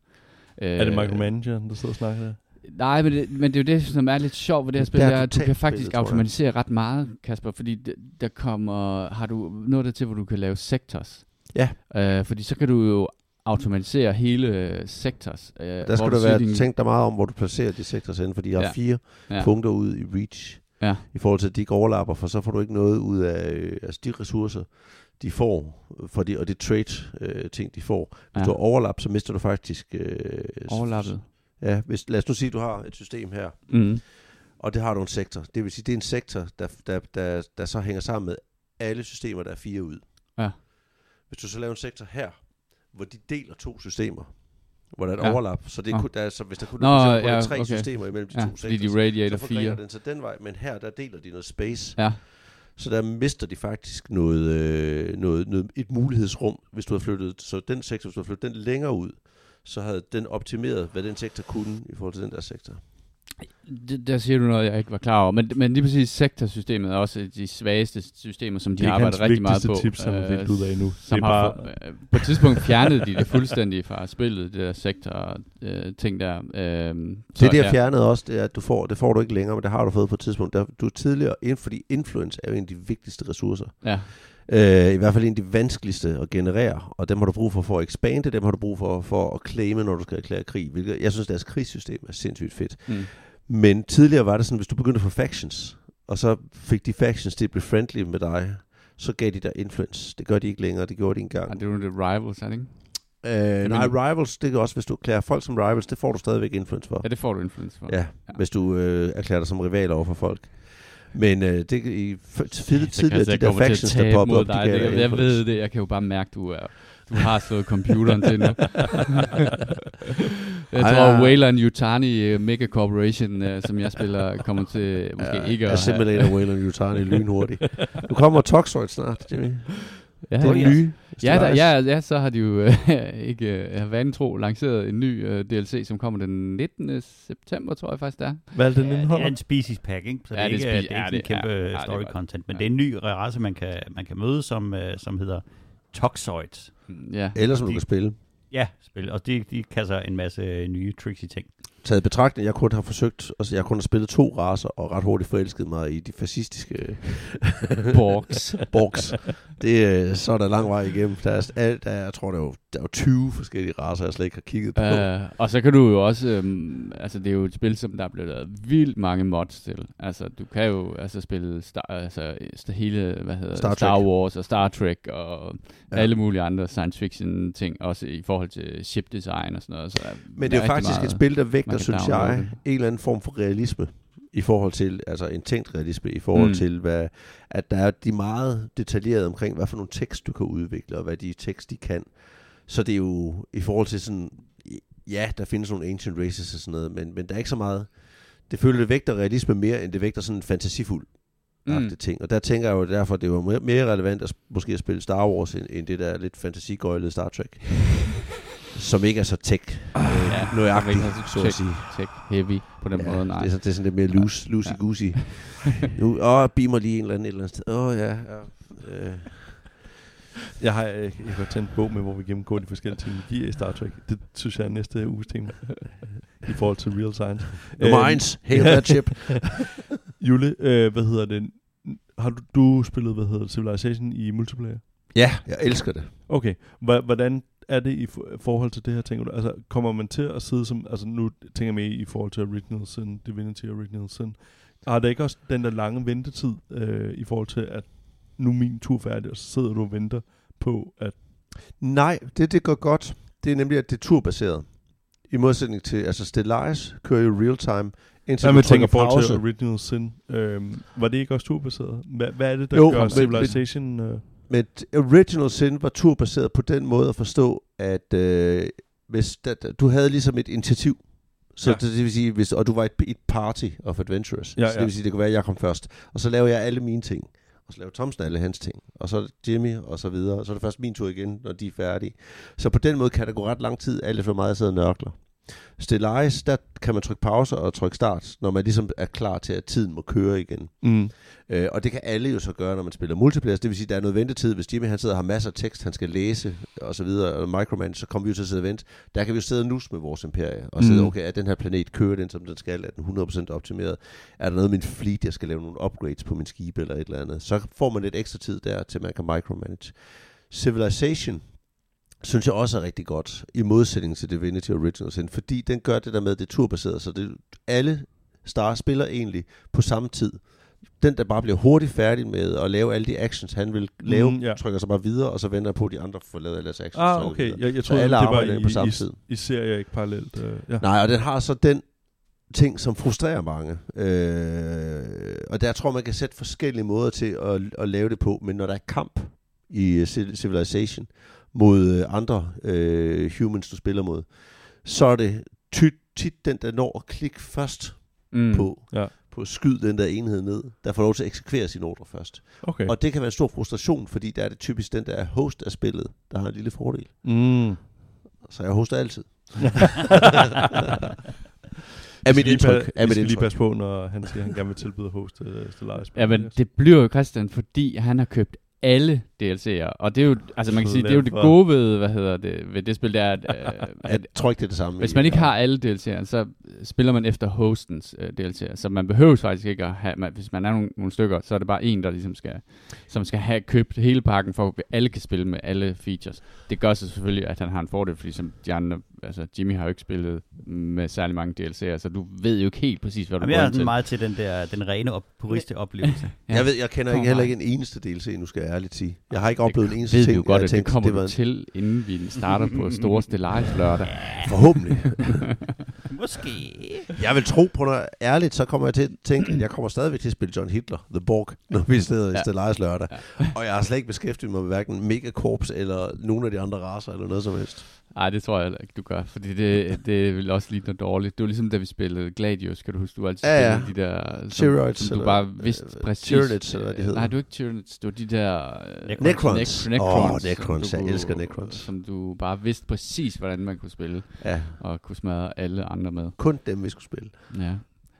Er det micromanageren, der sidder og snakker der? Nej, men det, men det er jo det, som er lidt sjovt ved det her spil, Det er at du kan faktisk spillet, automatisere ret meget, Kasper, fordi der kommer, har du nået det til, hvor du kan lave sectors. Ja. Øh, fordi så kan du jo automatisere hele øh, sectors. Øh, Der skal du være din- tænkt dig meget om, hvor du placerer de sektors hen, fordi jeg har Ja. fire Ja. punkter ud i reach, Ja. i forhold til, at de ikke overlapper, for så får du ikke noget ud af øh, altså de ressourcer, de får, for de, og det trade-ting, de får. Hvis Ja. du har overlap, så mister du faktisk... Øh, Overlappet. Ja, hvis, lad os nu sige, at du har et system her, Mm. og det har du en sektor. Det vil sige, det er en sektor, der, der, der, der så hænger sammen med alle systemer, der er fire ud. Ja. Hvis du så laver en sektor her, hvor de deler to systemer, hvor der er et Ja. overlap, så, det Nå. kunne, der, er- så hvis der kunne Nå, der ja, tre okay. systemer imellem de Ja, to sektorer, de radiator så forgrener 4. den så den vej, men her der deler de noget space. Ja. Så der mister de faktisk noget, øh, noget, noget, et mulighedsrum, hvis du har flyttet, så den sektor, hvis du har flyttet den længere ud, så havde den optimeret, hvad den sektor kunne i forhold til den der sektor. Det, der siger du noget, jeg ikke var klar over. Men, men lige præcis sektorsystemet er også de svageste systemer, som de det arbejder hans rigtig meget på. tips, han har øh, ud af nu. Det Som er har bare, få- øh, på et tidspunkt fjernede de det fuldstændig fra spillet, det der sektor øh, ting der. Øh, Det, de har fjernet også, det er, at du får, det får du ikke længere, men det har du fået på et tidspunkt. Der, du er tidligere, ind, fordi influence er jo en af de vigtigste ressourcer. Ja, Øh, I hvert fald en af de vanskeligste at generere, og dem har du brug for for at expande, dem har du brug for for at claime, når du skal erklære krig. Hvilket, jeg synes, deres krigssystem er sindssygt fedt. mm. Men tidligere var det sådan, hvis du begyndte at få factions, og så fik de factions til at blive friendly med dig, så gav de dig influence. Det gør de ikke længere, det gjorde de engang. Ej, det jo det rivals, er det ikke? Øh, nej, rivals, det er også, hvis du erklærer folk som rivals, det får du stadigvæk influence for. Ja, det får du influence for. Ja, Ja. hvis du øh, erklærer dig som rival over for folk. Men øh, det i f- tidligere, Så kan tidligere jeg de der at factions, der mod op, dig. Det, jeg, jeg ved det, jeg kan jo bare mærke, du er du har slået computeren til nu. jeg Ej, tror, ja. Wayland Yutani uh, Mega Corporation, uh, som jeg spiller, kommer til måske ja, ikke at Assimilator Wayland Yutani lynhurtigt. Nu kommer Toxoid snart, Jimmy. Ja, Det er ja. nye. Ja, der, ja, ja, så har de jo uh, ikke uh, vanen tro lanceret en ny uh, DLC, som kommer den 19. september, tror jeg faktisk det er. hvad er det, den Ja, det indeholder? er en species pack, ikke? Så Ja, det er det ikke, det er ja, ikke en det- kæmpe ja, ja, det story var- content, men ja. det er en ny race, man kan, man kan møde, som, øh, som hedder Toxoids. Ja. Eller som du kan spille. Ja, spil. Og de, de kan så en masse øh, nye tricksy ting. Taget betragtning, jeg kun har forsøgt, altså jeg kun har spillet to raser, og ret hurtigt forelsket mig i de fascistiske Borgs. borgs. Det, øh, så er der lang vej igennem. Der er, alt, der er, jeg tror, er, jo, der er jo 20 forskellige raser, jeg slet ikke har kigget på. Uh, og så kan du jo også, øhm, altså det er jo et spil, som der er blevet lavet vildt mange mods til. Altså du kan jo altså spille Star, altså, hele, hvad hedder Star Star, Trek. Wars og Star Trek og Ja. alle mulige andre science fiction ting, også i forhold til ship design og sådan noget. Så Men det er jo faktisk meget. et spil, der vægter, synes jeg, det. en eller anden form for realisme i forhold til, altså en tænkt realisme i forhold. Mm. til, hvad, at der er de meget detaljerede omkring, hvad for nogle tekst du kan udvikle, og hvad de tekst de kan. Så det er jo i forhold til sådan, ja, der findes nogle ancient races og sådan noget, men, men der er ikke så meget, det føler det vægter realisme mere, end det vægter sådan fantasifuld mm. ting. Og der tænker jeg jo derfor, det var mere- relevant at, måske at spille Star Wars, end, end det der lidt fantasigøjlede Star Trek. som ikke er så tech øh, Ja, nøjagtigt, så så at tech. sige. Tech heavy på den Ja, måde, nej. Det er, så, det er sådan lidt mere loose, loosey Ja. goosey. Nu, åh, beamer lige en eller anden et eller andet sted. Åh, ja. ja. Øh. Jeg har, øh, jeg har taget en bog med, hvor vi gennemgår de forskellige teknologier i Star Trek. Det synes jeg er næste uges tema. I forhold til real science. Nummer Øhm, 1, hail that chip. Jule, øh, hvad hedder det? Har du, du spillet, hvad hedder det, Civilization i multiplayer? ja, jeg elsker det. Okay. Hva- Hvordan er det i for- forhold til det her, tænker du? Altså, kommer man til at sidde som... Altså, nu tænker jeg i forhold til Original Sin, Divinity Original Sin. Har der ikke også den der lange ventetid øh, i forhold til, at nu er min tur færdig, og så sidder du og venter på, at... Nej, det, det går godt. Det er nemlig, at det er turbaseret. I modsætning til, altså Stellaris kører jo real time, indtil Hvad man tænker pause. til Original Sin? Øh, var det ikke også turbaseret? Hvad, hvad er det, der Jo, gør men- Civilization... Øh, Men Original Sin var turbaseret på den måde at forstå, at øh, hvis der, der, du havde ligesom et initiativ, så ja. det, det vil sige, hvis, og du var et, et party of adventurers, Ja, så det ja. vil sige, det kunne være, at jeg kom først. Og så laver jeg alle mine ting, og så laver Thomsen alle hans ting, og så Jimmy, og så videre, og så er det først min tur igen, når de er færdige. Så på den måde kan der gå ret lang tid, alt for meget jeg sidder og nørkler. Stellaris, der kan man trykke pause og trykke start, når man ligesom er klar til, at tiden må køre igen. mm. Øh, og det kan alle jo så gøre, når man spiller multiplayer. Det vil sige, at der er noget ventetid. Hvis Jimmy han sidder og har masser af tekst, han skal læse og så videre, og micromanage, så kommer vi jo til at sidde og vente. Der kan vi jo sidde og nus med vores imperie, og sidde, Mm. okay, er den her planet kører den, som den skal? Er den 100% optimeret? Er der noget med min fleet, jeg skal lave nogle upgrades på min skib eller et eller andet? Så får man lidt ekstra tid der, til man kan micromanage. Civilization, synes jeg også er rigtig godt, i modsætning til Divinity Original Sin, fordi den gør det der med, det er turbaseret, så det, alle Star spiller egentlig på samme tid. Den, der bare bliver hurtigt færdig med at lave alle de actions, han vil lave, Mm, ja. trykker så bare videre, og så venter på, at de andre får lavet alle deres actions. Ah, okay. Jeg, jeg troede, alle det var i, på samme i, tid. i serie, ikke parallelt. Øh, ja. Nej, og den har så den ting, som frustrerer mange. Øh, og der tror man kan sætte forskellige måder til at, at lave det på, men når der er kamp i øh, Civil- Civilization mod øh, andre øh, humans, du spiller mod, så er det tit, tit den, der når at klikke først mm. på, Ja. på at skyde den der enhed ned, der får lov til at eksekvere sine ordre først. Okay. Og det kan være en stor frustration, fordi der er det typisk den, der er host af spillet, der har en lille fordel. Mm. Så jeg hoster altid. Er mit indtryk. Er mit skal lige indtryk. passe på, når han siger, at han gerne vil tilbyde at hoste uh, Stellaris. Ja, men det bliver jo Christian, fordi han har købt alle DLC'er. Og det er jo, altså man kan sige, det er jo det gode ved, hvad hedder det, ved det spil, det er, at, øh, Jeg at tror ikke, det er det samme. hvis man ikke har alle DLC'er, så spiller man efter hostens øh, DLC'er. Så man behøver faktisk ikke at have, man, hvis man er nogle, nogle stykker, så er det bare en, der ligesom skal, som skal have købt hele pakken, for at alle kan spille med alle features. Det gør så selvfølgelig, at han har en fordel, fordi som de andre, altså Jimmy har jo ikke spillet med særlig mange DLC'er, så du ved jo ikke helt præcis, hvad du Jamen, går jeg er til. meget til den der den rene op, puriste oplevelse. Ja. Jeg, ved, jeg kender ikke, heller ikke en eneste DLC, nu skal jeg ærligt sige. Jeg har ikke Det oplevet en eneste ved ting, vi jo godt, jeg at det tænkte, kommer det var til, inden vi starter på Store Stellaris lørdag. forhåbentlig. Måske. jeg vil tro på noget ærligt, så kommer jeg til at tænke, at jeg kommer stadigvæk til at spille John Hitler, The Borg, når vi sidder i Ja. Stellaris lørdag. Og jeg har slet ikke beskæftiget mig med hverken Megacorps eller nogen af de andre raser eller noget som helst. Nej, det tror jeg heller ikke, du gør, fordi det, det vil også ligne noget dårligt. Det var ligesom, da vi spillede Gladius, kan du huske, du altid Ja, ja. spillede de der, som, som du bare vidste øh, præcis. Tyranids, eller hvad de øh, hedder. Nej, du er ikke Tyranids, det var de der... øh, Necrons. Nec- Åh, Necrons. som Necrons, du jeg elsker Necrons. Som du bare vidste præcis, hvordan man kunne spille, Ja, og kunne smadre alle andre med. kun dem, vi skulle spille. Ja.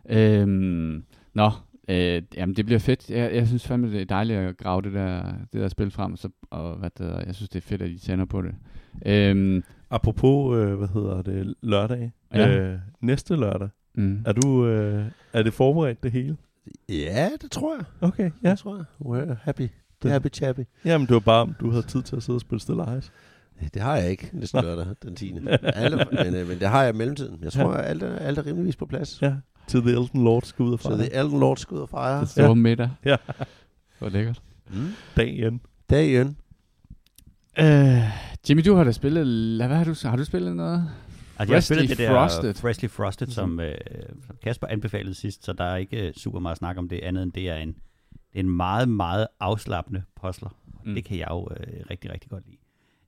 Øhm, nå, øh, jamen det bliver fedt. Jeg, jeg synes fandme, det er dejligt at grave det der, det der spil frem, så, og hvad det, hedder, jeg synes, det er fedt, at I tænder på det. Øhm, Apropos, øh, hvad hedder det, lørdag. Ja. Øh, næste lørdag. mm. Er du, øh, er det forberedt det hele? Ja, det tror jeg. Okay, Ja. ja. Det tror jeg. We're happy. Happy chappy. Jamen, det var bare, om du havde tid til at sidde og spille Stellaris. Det har jeg ikke næste lørdag, den 10. Alle, men, øh, men det har jeg i mellemtiden. Jeg tror, at alt er, alt er rimeligvis på plads. Ja. Til The Elden Lord skal ud og Så fejre. det er Elden Lord skal ud og fejre. Det store ja. middag. Ja. Hvor lækkert. Mm. Dagen. Dagen. Øh, Jimmy, du har da spillet... Hvad har du, har du spillet noget? Altså, jeg har spillet det der Frosted. Freshly Frosted, som, øh, som Kasper anbefalede sidst, så der er ikke øh, super meget snak om det andet, end det er en, det er en meget, meget afslappende puzzler. Mm. Det kan jeg jo øh, rigtig, rigtig godt lide.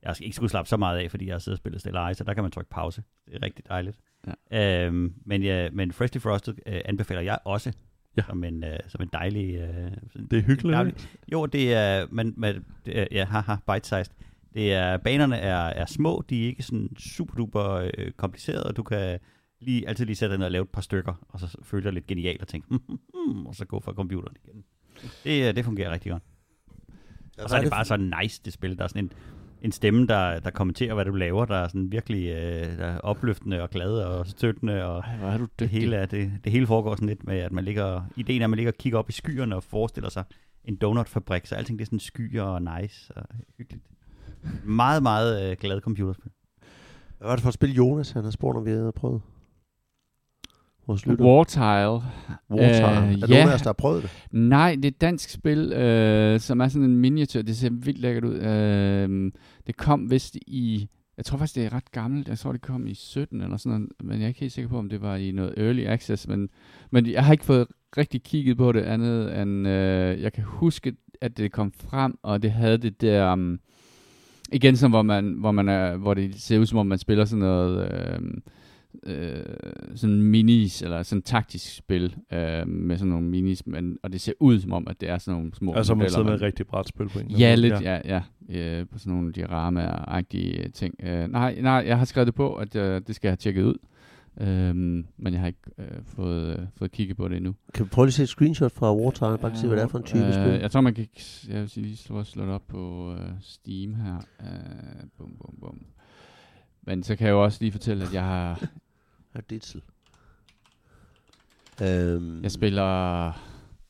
Jeg skal ikke skulle slappe så meget af, fordi jeg har siddet og spillet Stellaris, så der kan man trykke pause. Det er rigtig dejligt. Ja. Øhm, men, ja, men Freshly Frosted øh, anbefaler jeg også, Ja. som, en, øh, som en dejlig... Øh, Det er hyggeligt. ikke? jo, det er, men, men det er, ja, haha, bite-sized. Det er, banerne er, er små, de er ikke sådan super duper øh, komplicerede, og du kan lige, altid lige sætte dig ned og lave et par stykker, og så føle dig lidt genial og tænke, hmm, og så gå fra computeren igen. Det, øh, det fungerer rigtig godt. Og så er det bare så nice, det spil. Der er sådan en, en stemme, der, der kommenterer, hvad du laver, der er sådan virkelig øh, der er opløftende og glad og støttende, og Ej, hvor er du det hele, er, det, det hele foregår sådan lidt med, at man ligger, ideen er, at man ligger og kigger op i skyerne og forestiller sig en donutfabrik, så alting det er sådan skyer og nice og hyggeligt. Meget, meget øh, glad computerspil. Hvad var det for et spil, Jonas han har spurgt, om vi havde prøvet? Vores lytter. Wartile. Wartime. Øh, er der ja. nogen af os, der har prøvet det? Nej, det er et dansk spil, øh, som er sådan en miniature. Det ser vildt lækkert ud. Øh, det kom vist i... Jeg tror faktisk, det er ret gammelt. Jeg tror, det kom i 17 eller sådan noget. Men jeg er ikke helt sikker på, om det var i noget early access. Men, men jeg har ikke fået rigtig kigget på det andet end... Øh, jeg kan huske, at det kom frem, og det havde det der... Um, igen, sådan, hvor, man, hvor, man er, hvor det ser ud, som om man spiller sådan noget... Øh, øh, sådan minis, eller sådan taktisk spil, øh, med sådan nogle minis, men, og det ser ud som om, at det er sådan nogle små Altså, man sidder med et rigtig bræt spil på en. Ja, lidt, ja, ja. Øh, på sådan nogle diorama-agtige ting. Øh, nej, nej, jeg har skrevet det på, at øh, det skal jeg have tjekket ud. Øhm, men jeg har ikke øh, fået, øh, fået kigget på det endnu. Kan vi prøve lige at se et screenshot fra Wartime? Bare se, hvad det er for en type øh, spil. Jeg tror, man kan... Jeg vil sige, lige slå, slå det op på øh, Steam her. Øh, bum, bum, bum. Men så kan jeg jo også lige fortælle, at jeg har... Ja, Ditzel. Øhm, Jeg spiller...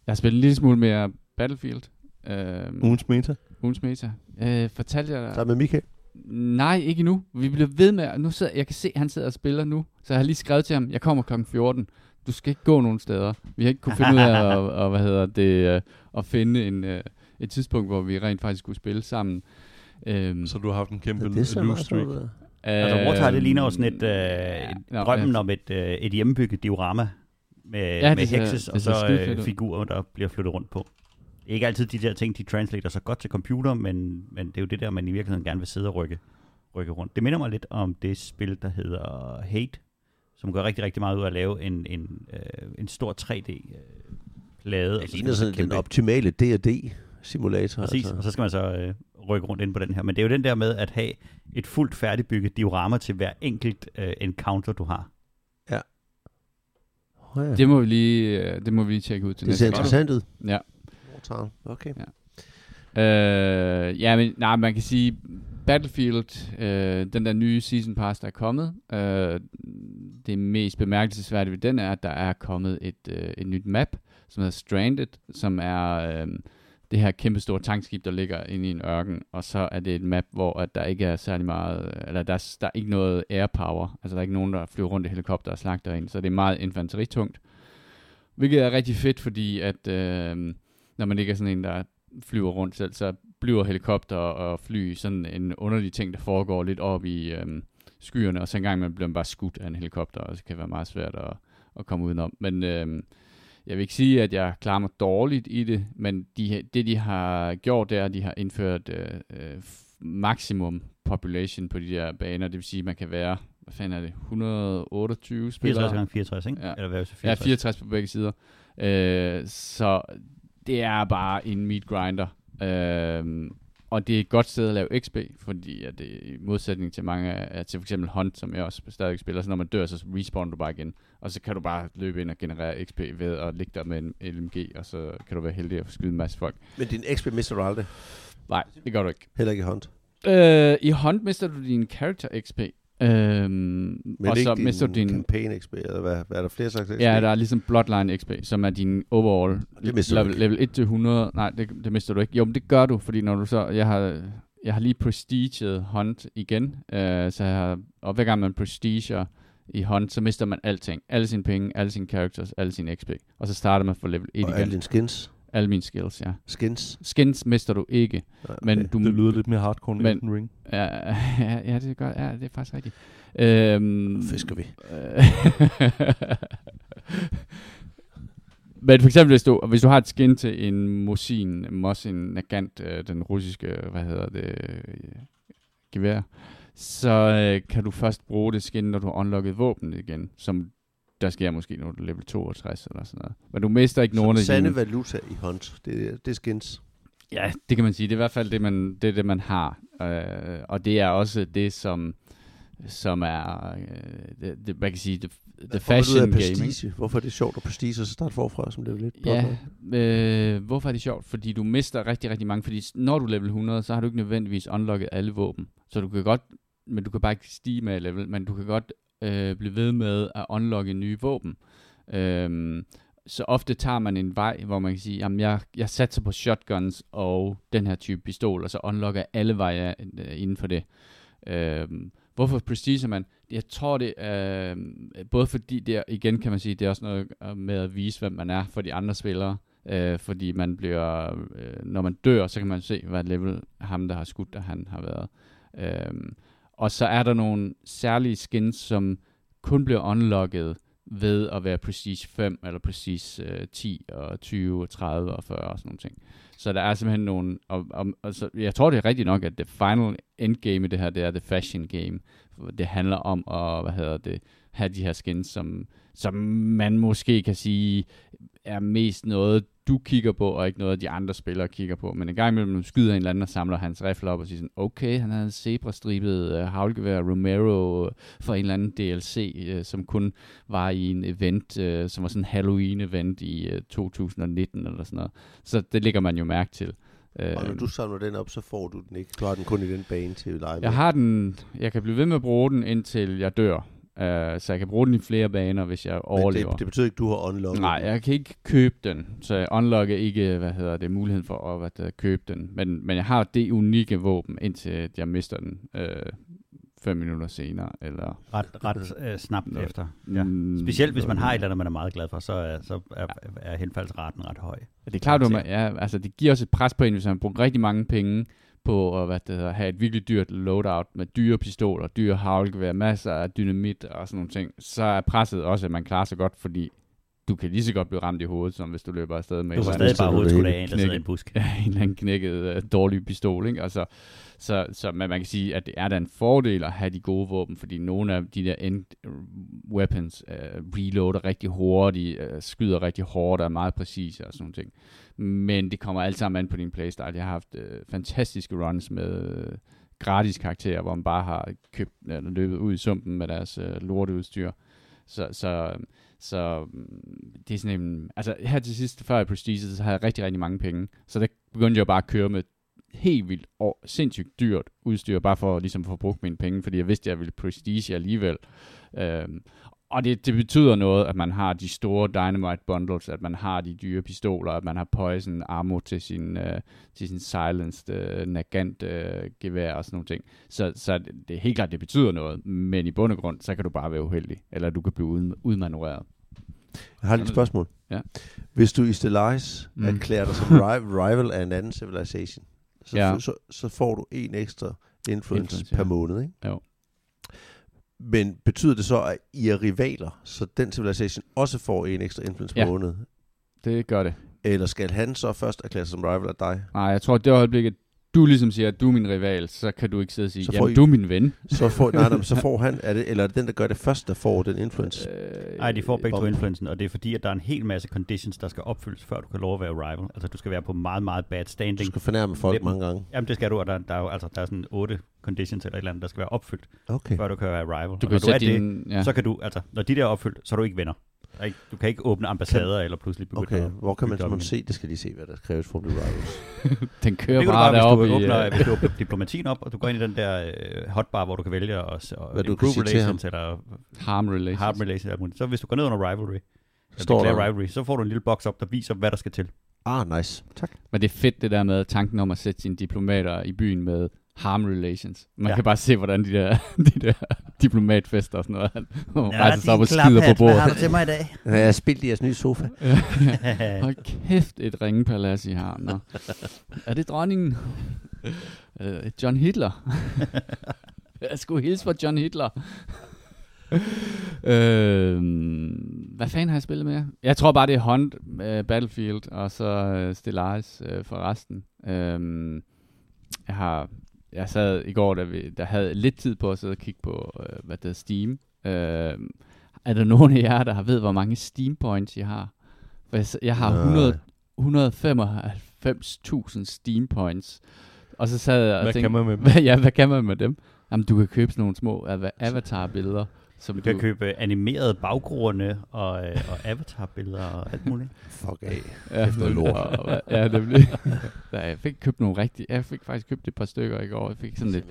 Jeg har spillet en lille smule mere Battlefield. Øhm, Ugens meta. ugens meta. Øh, fortalte jeg dig... Sammen med Michael. Nej, ikke endnu. Vi bliver ved med... Nu sidder, jeg kan se, at han sidder og spiller nu. Så jeg har lige skrevet til ham, jeg kommer kl. 14. Du skal ikke gå nogen steder. Vi har ikke kunne finde ud af at, og, hvad hedder det, øh, at finde en, øh, et tidspunkt, hvor vi rent faktisk skulle spille sammen. Øhm, Så du har haft en kæmpe loose streak. ud. Altså, Wartime, det ligner jo sådan et, øh, ja, et drømmen ja. om et, øh, et hjemmebygget diorama med, Ja, med det og så fedt øh, figurer, der bliver flyttet rundt på. Det er ikke altid de der ting, de translater så godt til computer, men, men det er jo det der, man i virkeligheden gerne vil sidde og rykke, rykke rundt. Det minder mig lidt om det spil, der hedder Hate, som gør rigtig, rigtig meget ud af at lave en, en, øh, en stor 3D-plade. Det ligner sådan den optimale D&D simulator. Præcis, Altså. og så skal man så øh, rykke rundt ind på den her. Men det er jo den der med at have et fuldt færdigbygget diorama til hver enkelt øh, encounter, du har. Oh, ja. Det må vi lige, øh, det må vi lige tjekke ud til det ser næste gang. interessant ud. Ja. Wartown. Okay. Ja. Øh, ja, men nej, man kan sige, Battlefield, øh, den der nye Season Pass, der er kommet, øh, det mest bemærkelsesværdige ved den er, at der er kommet et, øh, et nyt map, som hedder Stranded, som er øh, det her kæmpestore tankskib, der ligger inde i en ørken, og så er det et map, hvor at der ikke er særlig meget, eller der er, der er ikke noget air power, altså der er ikke nogen, der flyver rundt i helikopter og slagter ind, så det er meget infanteritungt, hvilket er rigtig fedt, fordi at øh, når man ikke er sådan en, der flyver rundt selv, så bliver helikopter og fly sådan en underlig ting, der foregår lidt op i øhm, skyerne, og så engang man bliver man bare skudt af en helikopter, og det kan være meget svært at, at komme udenom. Men øhm, jeg vil ikke sige, at jeg klarer mig dårligt i det, men de, det de har gjort, det er, at de har indført øh, øh, maximum population på de der baner, det vil sige, at man kan være, hvad fanden er det, 128 spillere? 64 gange 64, ikke? Ja. Eller hvad er det, Ja, 64 på begge sider. Øh, så det er bare en meat grinder. Øh, og det er et godt sted at lave XP, fordi at det, i modsætning til mange af, til for eksempel Hunt, som jeg også stadig spiller, så når man dør, så respawner du bare igen. Og så kan du bare løbe ind og generere XP ved at ligge der med en LMG, og så kan du være heldig at skyde en masse folk. Men din XP mister du aldrig. Nej, det gør du ikke. Heller ikke i hånd. Øh, I Hunt mister du din character XP. Øhm, Men og ikke så din mister du din... campaign XP, eller hvad, hvad er der flere slags XP? Ja, der er ligesom Bloodline XP, som er din overall det level, level 1 til 100. Nej, det, det mister du ikke. Jo, men det gør du, fordi når du så... Jeg har, jeg har lige prestiget Hunt igen, øh, så jeg har, og hver gang man prestiger i Hunt, så mister man alting. Alle sine penge, alle sine characters, alle sine XP. Og så starter man fra level 1 Og igen. alle dine skins. Alle mine skills, ja. Skins. Skins mister du ikke, men okay. du... Det lyder lidt mere hardcore end Men- Elden Ring. Ja, ja, ja, det er godt. Ja, det er faktisk rigtigt. Øhm, fisker vi. Men for eksempel, hvis du, hvis du har et skin til en Mosin, Mosin Nagant, øh, den russiske, hvad hedder det, øh, gevær, så øh, kan du først bruge det skin, når du har unlocket våben igen, som der sker måske, er level 62 eller sådan noget. Men du mister ikke nogen Så af sande dine... valuta i hånd. Det, det er skins. Ja, det kan man sige. Det er i hvert fald det, man, det, er det, man har. Øh, og det er også det, som, som er, øh, det, det, man kan sige, det, det ud af fashion prestige? Hvorfor er det sjovt at prestige, og så starte forfra som level 1? Ja, øh, hvorfor er det sjovt? Fordi du mister rigtig, rigtig mange. Fordi når du er level 100, så har du ikke nødvendigvis unlocket alle våben. Så du kan godt, men du kan bare ikke stige med level, men du kan godt øh, blive ved med at unlocke nye våben. Øhm, så ofte tager man en vej, hvor man kan sige, jamen jeg, jeg satser på shotguns og den her type pistol, og så unlocker alle veje øh, inden for det. Øhm, hvorfor prestiger man? Jeg tror det øh, både fordi det er, igen kan man sige, det er også noget øh, med at vise, hvem man er for de andre spillere. Øh, fordi man bliver, øh, når man dør, så kan man se, hvad level ham, der har skudt, der han har været. Øhm, og så er der nogle særlige skins, som kun bliver unlocket ved at være Prestige 5, eller præcis øh, 10, og 20, og 30, og 40, og sådan nogle ting. Så der er simpelthen nogle, og, og, og så, jeg tror det er rigtigt nok, at det final endgame i det her, det er det fashion game. Det handler om at, hvad hedder det, have de her skins, som, som man måske kan sige, er mest noget, du kigger på, og ikke noget, de andre spillere kigger på. Men en gang imellem, skyder en eller anden og samler hans rifle op og siger sådan, okay, han har en zebra-stribet uh, havlgevær Romero for en eller anden DLC, uh, som kun var i en event, uh, som var sådan en Halloween-event i uh, 2019 eller sådan noget. Så det lægger man jo mærke til. Uh, Og når du samler den op, så får du den ikke. Du har den kun i den bane til med. jeg har den, jeg kan blive ved med at bruge den, indtil jeg dør. Uh, så jeg kan bruge den i flere baner, hvis jeg Men overlever. det, det betyder ikke, at du har unlocket Nej, jeg kan ikke købe den, så jeg unlocker ikke, hvad hedder det, muligheden for at hvad hedder, købe den. Men, men jeg har det unikke våben, indtil jeg mister den øh, fem minutter senere. Eller, Ret, ret øh, snabt Noget. efter. Ja. Mm, Specielt hvis man har et eller andet, man er meget glad for, så er, så er, er henfaldsraten ret høj. Ja, det er klart, at ja, altså, det giver også et pres på en, hvis man bruger rigtig mange penge på at hvad det hedder, have et virkelig dyrt loadout med dyre pistoler, dyre havlgevær, masser af dynamit og sådan nogle ting, så er presset også, at man klarer sig godt, fordi du kan lige så godt blive ramt i hovedet, som hvis du løber afsted med Du får stadig bare hovedet hele. af en, der sidder i en busk. ja, en eller anden knækket uh, dårlig pistol, ikke? Altså, så, så men man kan sige, at det er da en fordel at have de gode våben, fordi nogle af de der end weapons uh, reloader rigtig hurtigt, uh, skyder rigtig hårdt og er meget præcise og sådan nogle ting. Men det kommer alt sammen an på din playstyle. Jeg har haft øh, fantastiske runs med øh, gratis karakterer, hvor man bare har købt eller løbet ud i sumpen med deres øh, lorteudstyr. Så, så, så mm, det er sådan en, altså her til sidst, før jeg Prestige, så havde jeg rigtig, rigtig mange penge. Så der begyndte jeg bare at køre med helt vildt og sindssygt dyrt udstyr, bare for ligesom at få brugt mine penge, fordi jeg vidste, at jeg ville prestige alligevel. Øhm, og det, det betyder noget, at man har de store Dynamite bundles, at man har de dyre pistoler, at man har poison ammo til sin, øh, til sin silenced øh, nagant øh, gevær og sådan nogle ting. Så, så det, er helt klart, det betyder noget, men i bund og grund, så kan du bare være uheldig, eller du kan blive ud, udmanøvreret. Jeg har lige et spørgsmål. Ja. Hvis du i Stellaris Mm. erklærer dig som ri- rival af en anden civilization, så, Ja. så, så får du en ekstra influence, Influence, influence ja. per måned, ikke? Jo. Men betyder det så, at I er rivaler, så den civilization også får en ekstra influence Ja. måned? Det gør det. Eller skal han så først erklære sig som rival af dig? Nej, jeg tror, at det øjeblik, du ligesom siger, at du er min rival, så kan du ikke sidde og sige, jamen I- du er min ven. Så får, nej, nej, så får han, er det, eller er det den, der gør det først, der får den influence? Øh, Nej, de får begge to influencen, og det er fordi, at der er en hel masse conditions, der skal opfyldes, før du kan lov at være rival. Altså, du skal være på meget, meget bad Du standing. skal fornærme folk Hvem? mange gange. Jamen, det skal du, og der, der er jo altså, der er sådan otte conditions eller et eller andet, der skal være opfyldt, Okay. før du kan være rival. Du og kan når du er sætte det, din... Ja. så kan du, altså, når de der er opfyldt, så er du ikke venner. Er ikke- Du kan ikke åbne ambassader eller pludselig begynde Okay, at hvor kan man, bygge så man op se, det skal de se, hvad der kræves for at blive rivals. Den kører Det kan du bare bare, hvis deroppe du, i... åbner, øh, hvis du åbner diplomatien op, og du går ind i den der øh, hotbar, hvor du kan vælge at og Hvad du kan sige til relations, eller harm relations. harm relations. eller. Så hvis du går ned under rivalry, Står der. rivalry, så får du en lille boks op, der viser, hvad der skal til. Ah, nice. Tak. Men det er fedt det der med tanken om at sætte sine diplomater i byen med harm relations. Man Ja. ja. kan bare se, hvordan de der, de der diplomatfester og sådan noget, han ja, rejser sig op og skider på bordet. du til mig i dag? Jeg har spillet i jeres nye sofa. Hold kæft, et ringepalads, I har. Nå. Er det dronningen? Øh, John Hitler. Jeg skulle hilse fra John Hitler. øh, hvad fanden har jeg spillet med? Jeg tror bare, det er Hunt, uh, Battlefield, og så uh, Stellaris uh, for resten. Øh, jeg har... Jeg sad i går, da vi der havde lidt tid på at sidde og kigge på, uh, hvad det hedder, Steam. Uh, er der nogen af jer, der har ved, hvor mange Steam points I har? For jeg, jeg har 100, 195.000 Steam points. Og så sad jeg og Hvad tænkte, kan man med dem? hvad, ja, hvad kan man med dem? Jamen, du kan købe sådan nogle små ava- avatar-billeder. Som Du kan købe animerede baggrunde og, øh, og avatar-billeder og alt muligt. Fuck af. ja, noget lort. og ja, det blev. ja, jeg fik købt nogle rigtige. Jeg fik faktisk købt et par stykker i går. Jeg fik sådan et,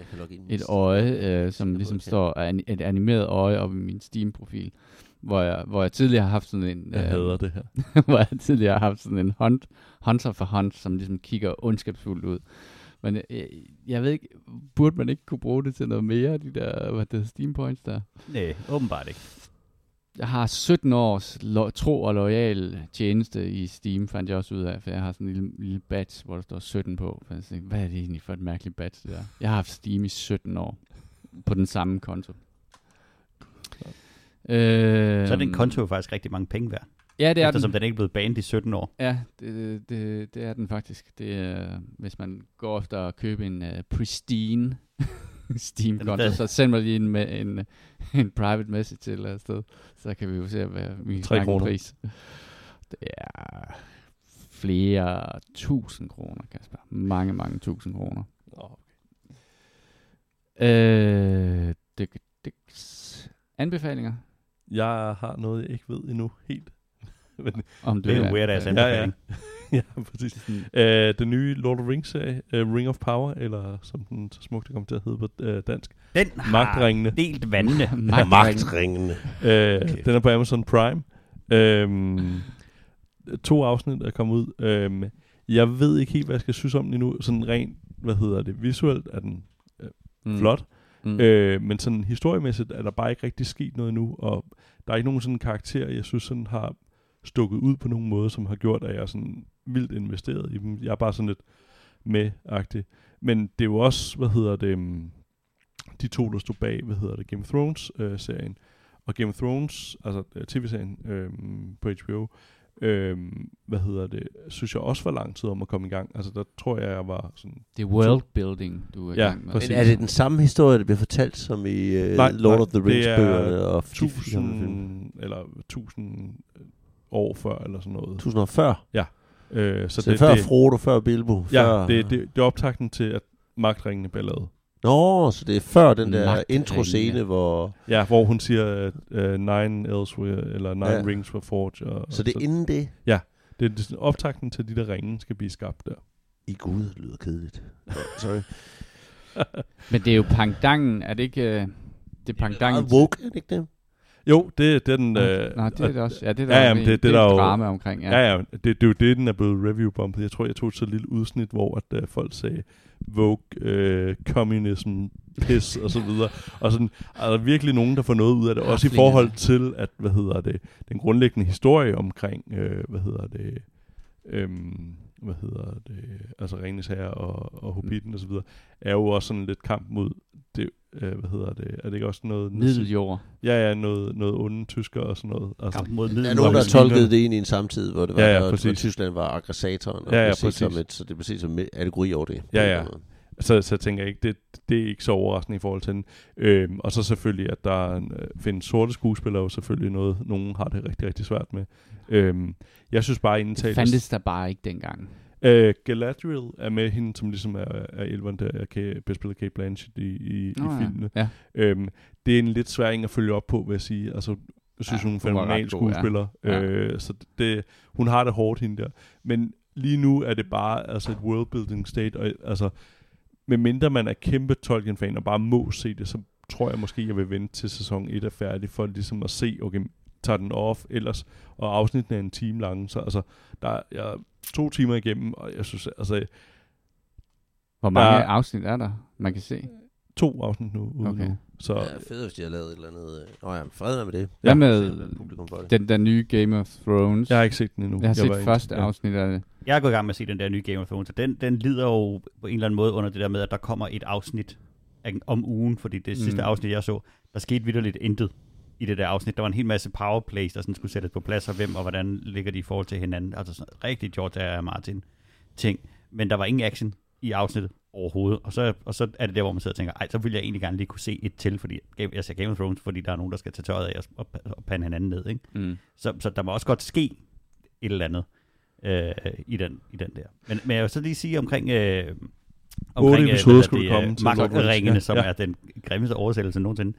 et øje, øh, som ligesom står an- et animeret øje op i min Steam-profil. Hvor jeg, hvor jeg tidligere har haft sådan en... Jeg øh, hader det her. hvor jeg tidligere har haft sådan en hunt, hunter for hunt, som ligesom kigger ondskabsfuldt ud. Men jeg, jeg ved ikke, burde man ikke kunne bruge det til noget mere, de der, hvad det Steam Points der? Nej, åbenbart ikke. Jeg har 17 års lo- tro og lojal tjeneste i Steam, fandt jeg også ud af, for jeg har sådan en lille, lille badge, hvor der står 17 på. For jeg tænkte, hvad er det egentlig for et mærkeligt badge, det der? Jeg har haft Steam i 17 år, på den samme konto. Øh, Så er den konto jo faktisk rigtig mange penge værd. Ja, det er den. Eftersom den ikke er blevet banet i 17 år. Ja, det, det, det er den faktisk. Det er, hvis man går efter at købe en uh, pristine steam Den konto, så send mig lige en, me- en, en private message til et sted. Så kan vi jo se, hvad vi kan Tre snakke om kroner. pris. Det er flere tusind kroner, Kasper. Mange, mange tusind kroner. Øh, det, det, anbefalinger Jeg har noget, jeg ikke ved endnu helt. Men, om du Det er en weird ass ja, ja. ja, præcis. Uh, den nye Lord of the Rings-serie, uh, Ring of Power, eller som den så smukt kommer til at hedde på uh, dansk, Den har Magtringene. delt vandene. Magtringen. Magtringene. Uh, Den er på Amazon Prime. Um, to afsnit er kommet ud. Um, jeg ved ikke helt, hvad jeg skal synes om den endnu. Sådan rent, hvad hedder det, visuelt er den Mm. flot. Mm. Øh, men sådan historiemæssigt er der bare ikke rigtig sket noget endnu, og der er ikke nogen sådan karakter, jeg synes sådan har stukket ud på nogen måde, som har gjort, at jeg er sådan vildt investeret i dem. Jeg er bare sådan lidt med-agtig. Men det er jo også, hvad hedder det, um, de to, der stod bag, hvad hedder det, Game of Thrones-serien. og Game of Thrones, altså øh, tv-serien øh, på HBO, øh, hvad hedder det, synes jeg også var lang tid om at komme i gang. Altså der tror jeg, jeg var sådan... Det er world building, du er i Ja, gang med. præcis. Men er det den samme historie, der bliver fortalt som i uh, Nej, Lord nej, of the det Rings er bøgerne og tusind, eller tusind år før, eller sådan noget. 1040. Øh, så Så, så det, før det, Frodo, før Bilbo. ja, før, det, det, det er optakten til, at magtringene bliver lavet. Nå, så det er før den der intro-scene, hvor... Ja, hvor hun siger, uh, nine elsewhere, eller nine Ja. ja. rings were forged. Og, Så det er inden det? Det er det er sådan, optakten til de der ringe skal blive skabt der. I Gud, det lyder kedeligt. Sorry. Men det er jo pangdangen, er det ikke... Øh, det er Det er pangdangen... meget woke, er det ikke det? Jo, det, det er den... Nå, Øh, Nå, det er det også. Ja, det er der Ja, jamen, en- det- det er der et jo- drama omkring. Ja. Ja, ja, det, det er jo det, den er blevet review-bumpet. Jeg tror, jeg tog et så lille udsnit, hvor at, uh, folk sagde Vogue, uh, communism, piss og så videre. Og sådan, er der virkelig nogen, der får noget ud af det. Også i forhold til, at, hvad hedder det, den grundlæggende historie omkring, øh, hvad hedder det, øhm, hvad hedder det, altså Ringens Herre og, og Hobbiten og så videre, er jo også sådan lidt kamp mod det, øh, hvad hedder det, er det ikke også noget... Middeljord. Ja, ja, noget, noget onde tysker og sådan noget. Altså, Kamp mod Der er nogen, der tolket det ind i en samtid, hvor det var, Ja, ja, hvor, hvor præcis. Tyskland var aggressatoren, og Ja, ja, set præcis. som et, så det blev set som allegori over det. Ja, ja. Så, så tænker jeg ikke, det, det er ikke så overraskende i forhold til den. Øhm, og så selvfølgelig, at der er en, øh, findes sorte skuespillere, jo selvfølgelig noget, nogen har det rigtig, rigtig svært med. Øhm, jeg synes bare, Det indtaget... fandtes der bare ikke dengang. Øh, Galadriel er med hende, som ligesom er, er elveren der, jeg kan bespille Kate Blanchett i, i, Nå, i filmene. Ja. Øhm, det er en lidt svær en at følge op på, vil jeg sige. Altså, jeg synes, Ja, hun er en fenomenal ret god, ja. skuespiller. Ja. Øh, så det, hun har det hårdt, hende der. Men lige nu er det bare altså et worldbuilding state, og altså, medmindre man er kæmpe Tolkien-fan og bare må se det, så tror jeg måske, jeg vil vente til sæson 1 er færdig, for ligesom at se, okay, tager den off ellers, og afsnittene er en time lange, så altså, der er jeg er to timer igennem, og jeg synes, altså, Hvor mange Der- afsnit er der, man kan se? to afsnit nu, ude Okay. nu. Så Ja, fedt, hvis de har lavet et eller andet... øh, Nå ja, fred med det. Hvad Se, med publikum for det. den der nye Game of Thrones? jeg har ikke set den endnu. jeg har var set ikke- første ja. afsnit af det. Jeg er gået i gang med at se den der nye Game of Thrones, og den, den lider jo på en eller anden måde under det der med, at der kommer et afsnit af- om ugen, fordi det Mm. sidste afsnit, jeg så, der skete vidderligt intet i det der afsnit. Der var en hel masse powerplays, der sådan skulle sættes på plads, og hvem og hvordan ligger de i forhold til hinanden. Altså sådan rigtig George R. Martin ting. Men der var ingen action i afsnittet overhovedet. Og så, og så er det der, hvor man sidder og tænker, ej, så vil jeg egentlig gerne lige kunne se et til, fordi jeg ser Game of Thrones, fordi der er nogen, der skal tage tøjet af og, og, og pande hinanden ned. Ikke? Mm. Så, så der må også godt ske et eller andet øh, i, den, i den der. Men, men jeg vil så lige sige omkring... Øh, omkring øh, episoder skulle komme det, til øh. Magtringene, Ja, som ja. er den grimmeste oversættelse nogensinde.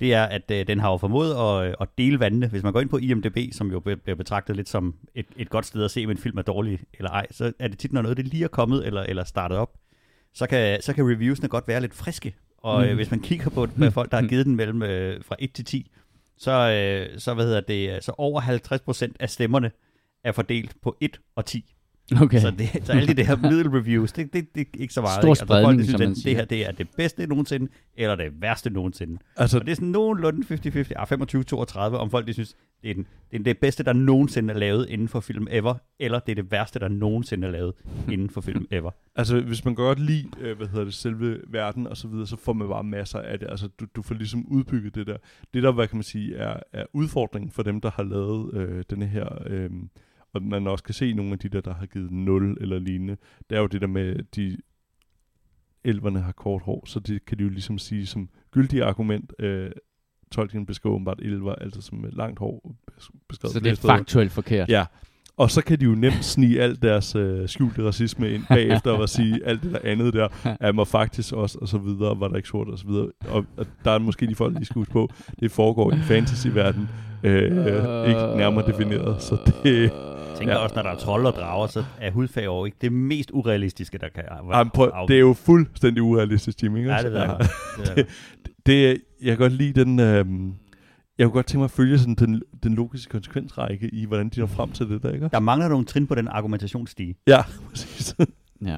Det er, at øh, den har jo formået at, at dele vandene. Hvis man går ind på IMDb, som jo bliver betragtet lidt som et, et godt sted at se, om en film er dårlig eller ej, så er det tit, når noget det lige er kommet eller, eller startet op, så kan, så kan reviewsene godt være lidt friske. Og øh, Mm. hvis man kigger på hvad folk, der har givet den mellem øh, fra 1 til 10, så, øh, så, hvad hedder det, så over 50% af stemmerne er fordelt på 1 og 10. Okay. Så, det, så alle de der middle reviews, det, det, det er ikke så meget. Stor ikke? Altså, folk, spredning, der synes, som man at siger. det her det er det bedste nogensinde, eller det værste nogensinde. Altså, Og det er sådan nogenlunde 50-50, ah, 25-32, om folk de synes, det er, den, det er det bedste, der nogensinde er lavet inden for film ever, eller det er det værste, der nogensinde er lavet inden for film ever. Altså, hvis man godt lide, øh, hvad hedder det, selve verden og så videre, så får man bare masser af det. Altså, du, du får ligesom udbygget det der. Det der, hvad kan man sige, er, er udfordringen for dem, der har lavet øh, denne her, øh, og man også kan se nogle af de der, der har givet 0 eller lignende, det er jo det der med, de elverne har kort hår, så det kan de jo ligesom sige som gyldig argument. Øh, Tolkien beskriver åbenbart elver, altså som langt hår bes- beskrevet så det er steder. faktuelt forkert. Ja, og så kan de jo nemt snige alt deres øh, skjulte racisme ind bagefter og sige, alt det der andet der, er mig faktisk også, og så videre, var der ikke sort og så videre. Og, og der er måske de folk, de skal huske på, det foregår i fantasy-verden, øh, øh, ikke nærmere defineret, så det... Jeg tænker Ja. også, når der er trolde og drager, så er hudfarve jo ikke det mest urealistiske, der kan Jamen, prøv, det er jo fuldstændig urealistisk, Jimmy. Ikke? Ja, det ved jeg Ja. Det Det, er- jeg kan godt lide den... Øh, jeg kunne godt tænke mig at følge sådan den, den logiske konsekvensrække i, hvordan de når frem til det der, ikke? Der mangler nogle trin på den argumentationsstige. Ja, præcis. Ja.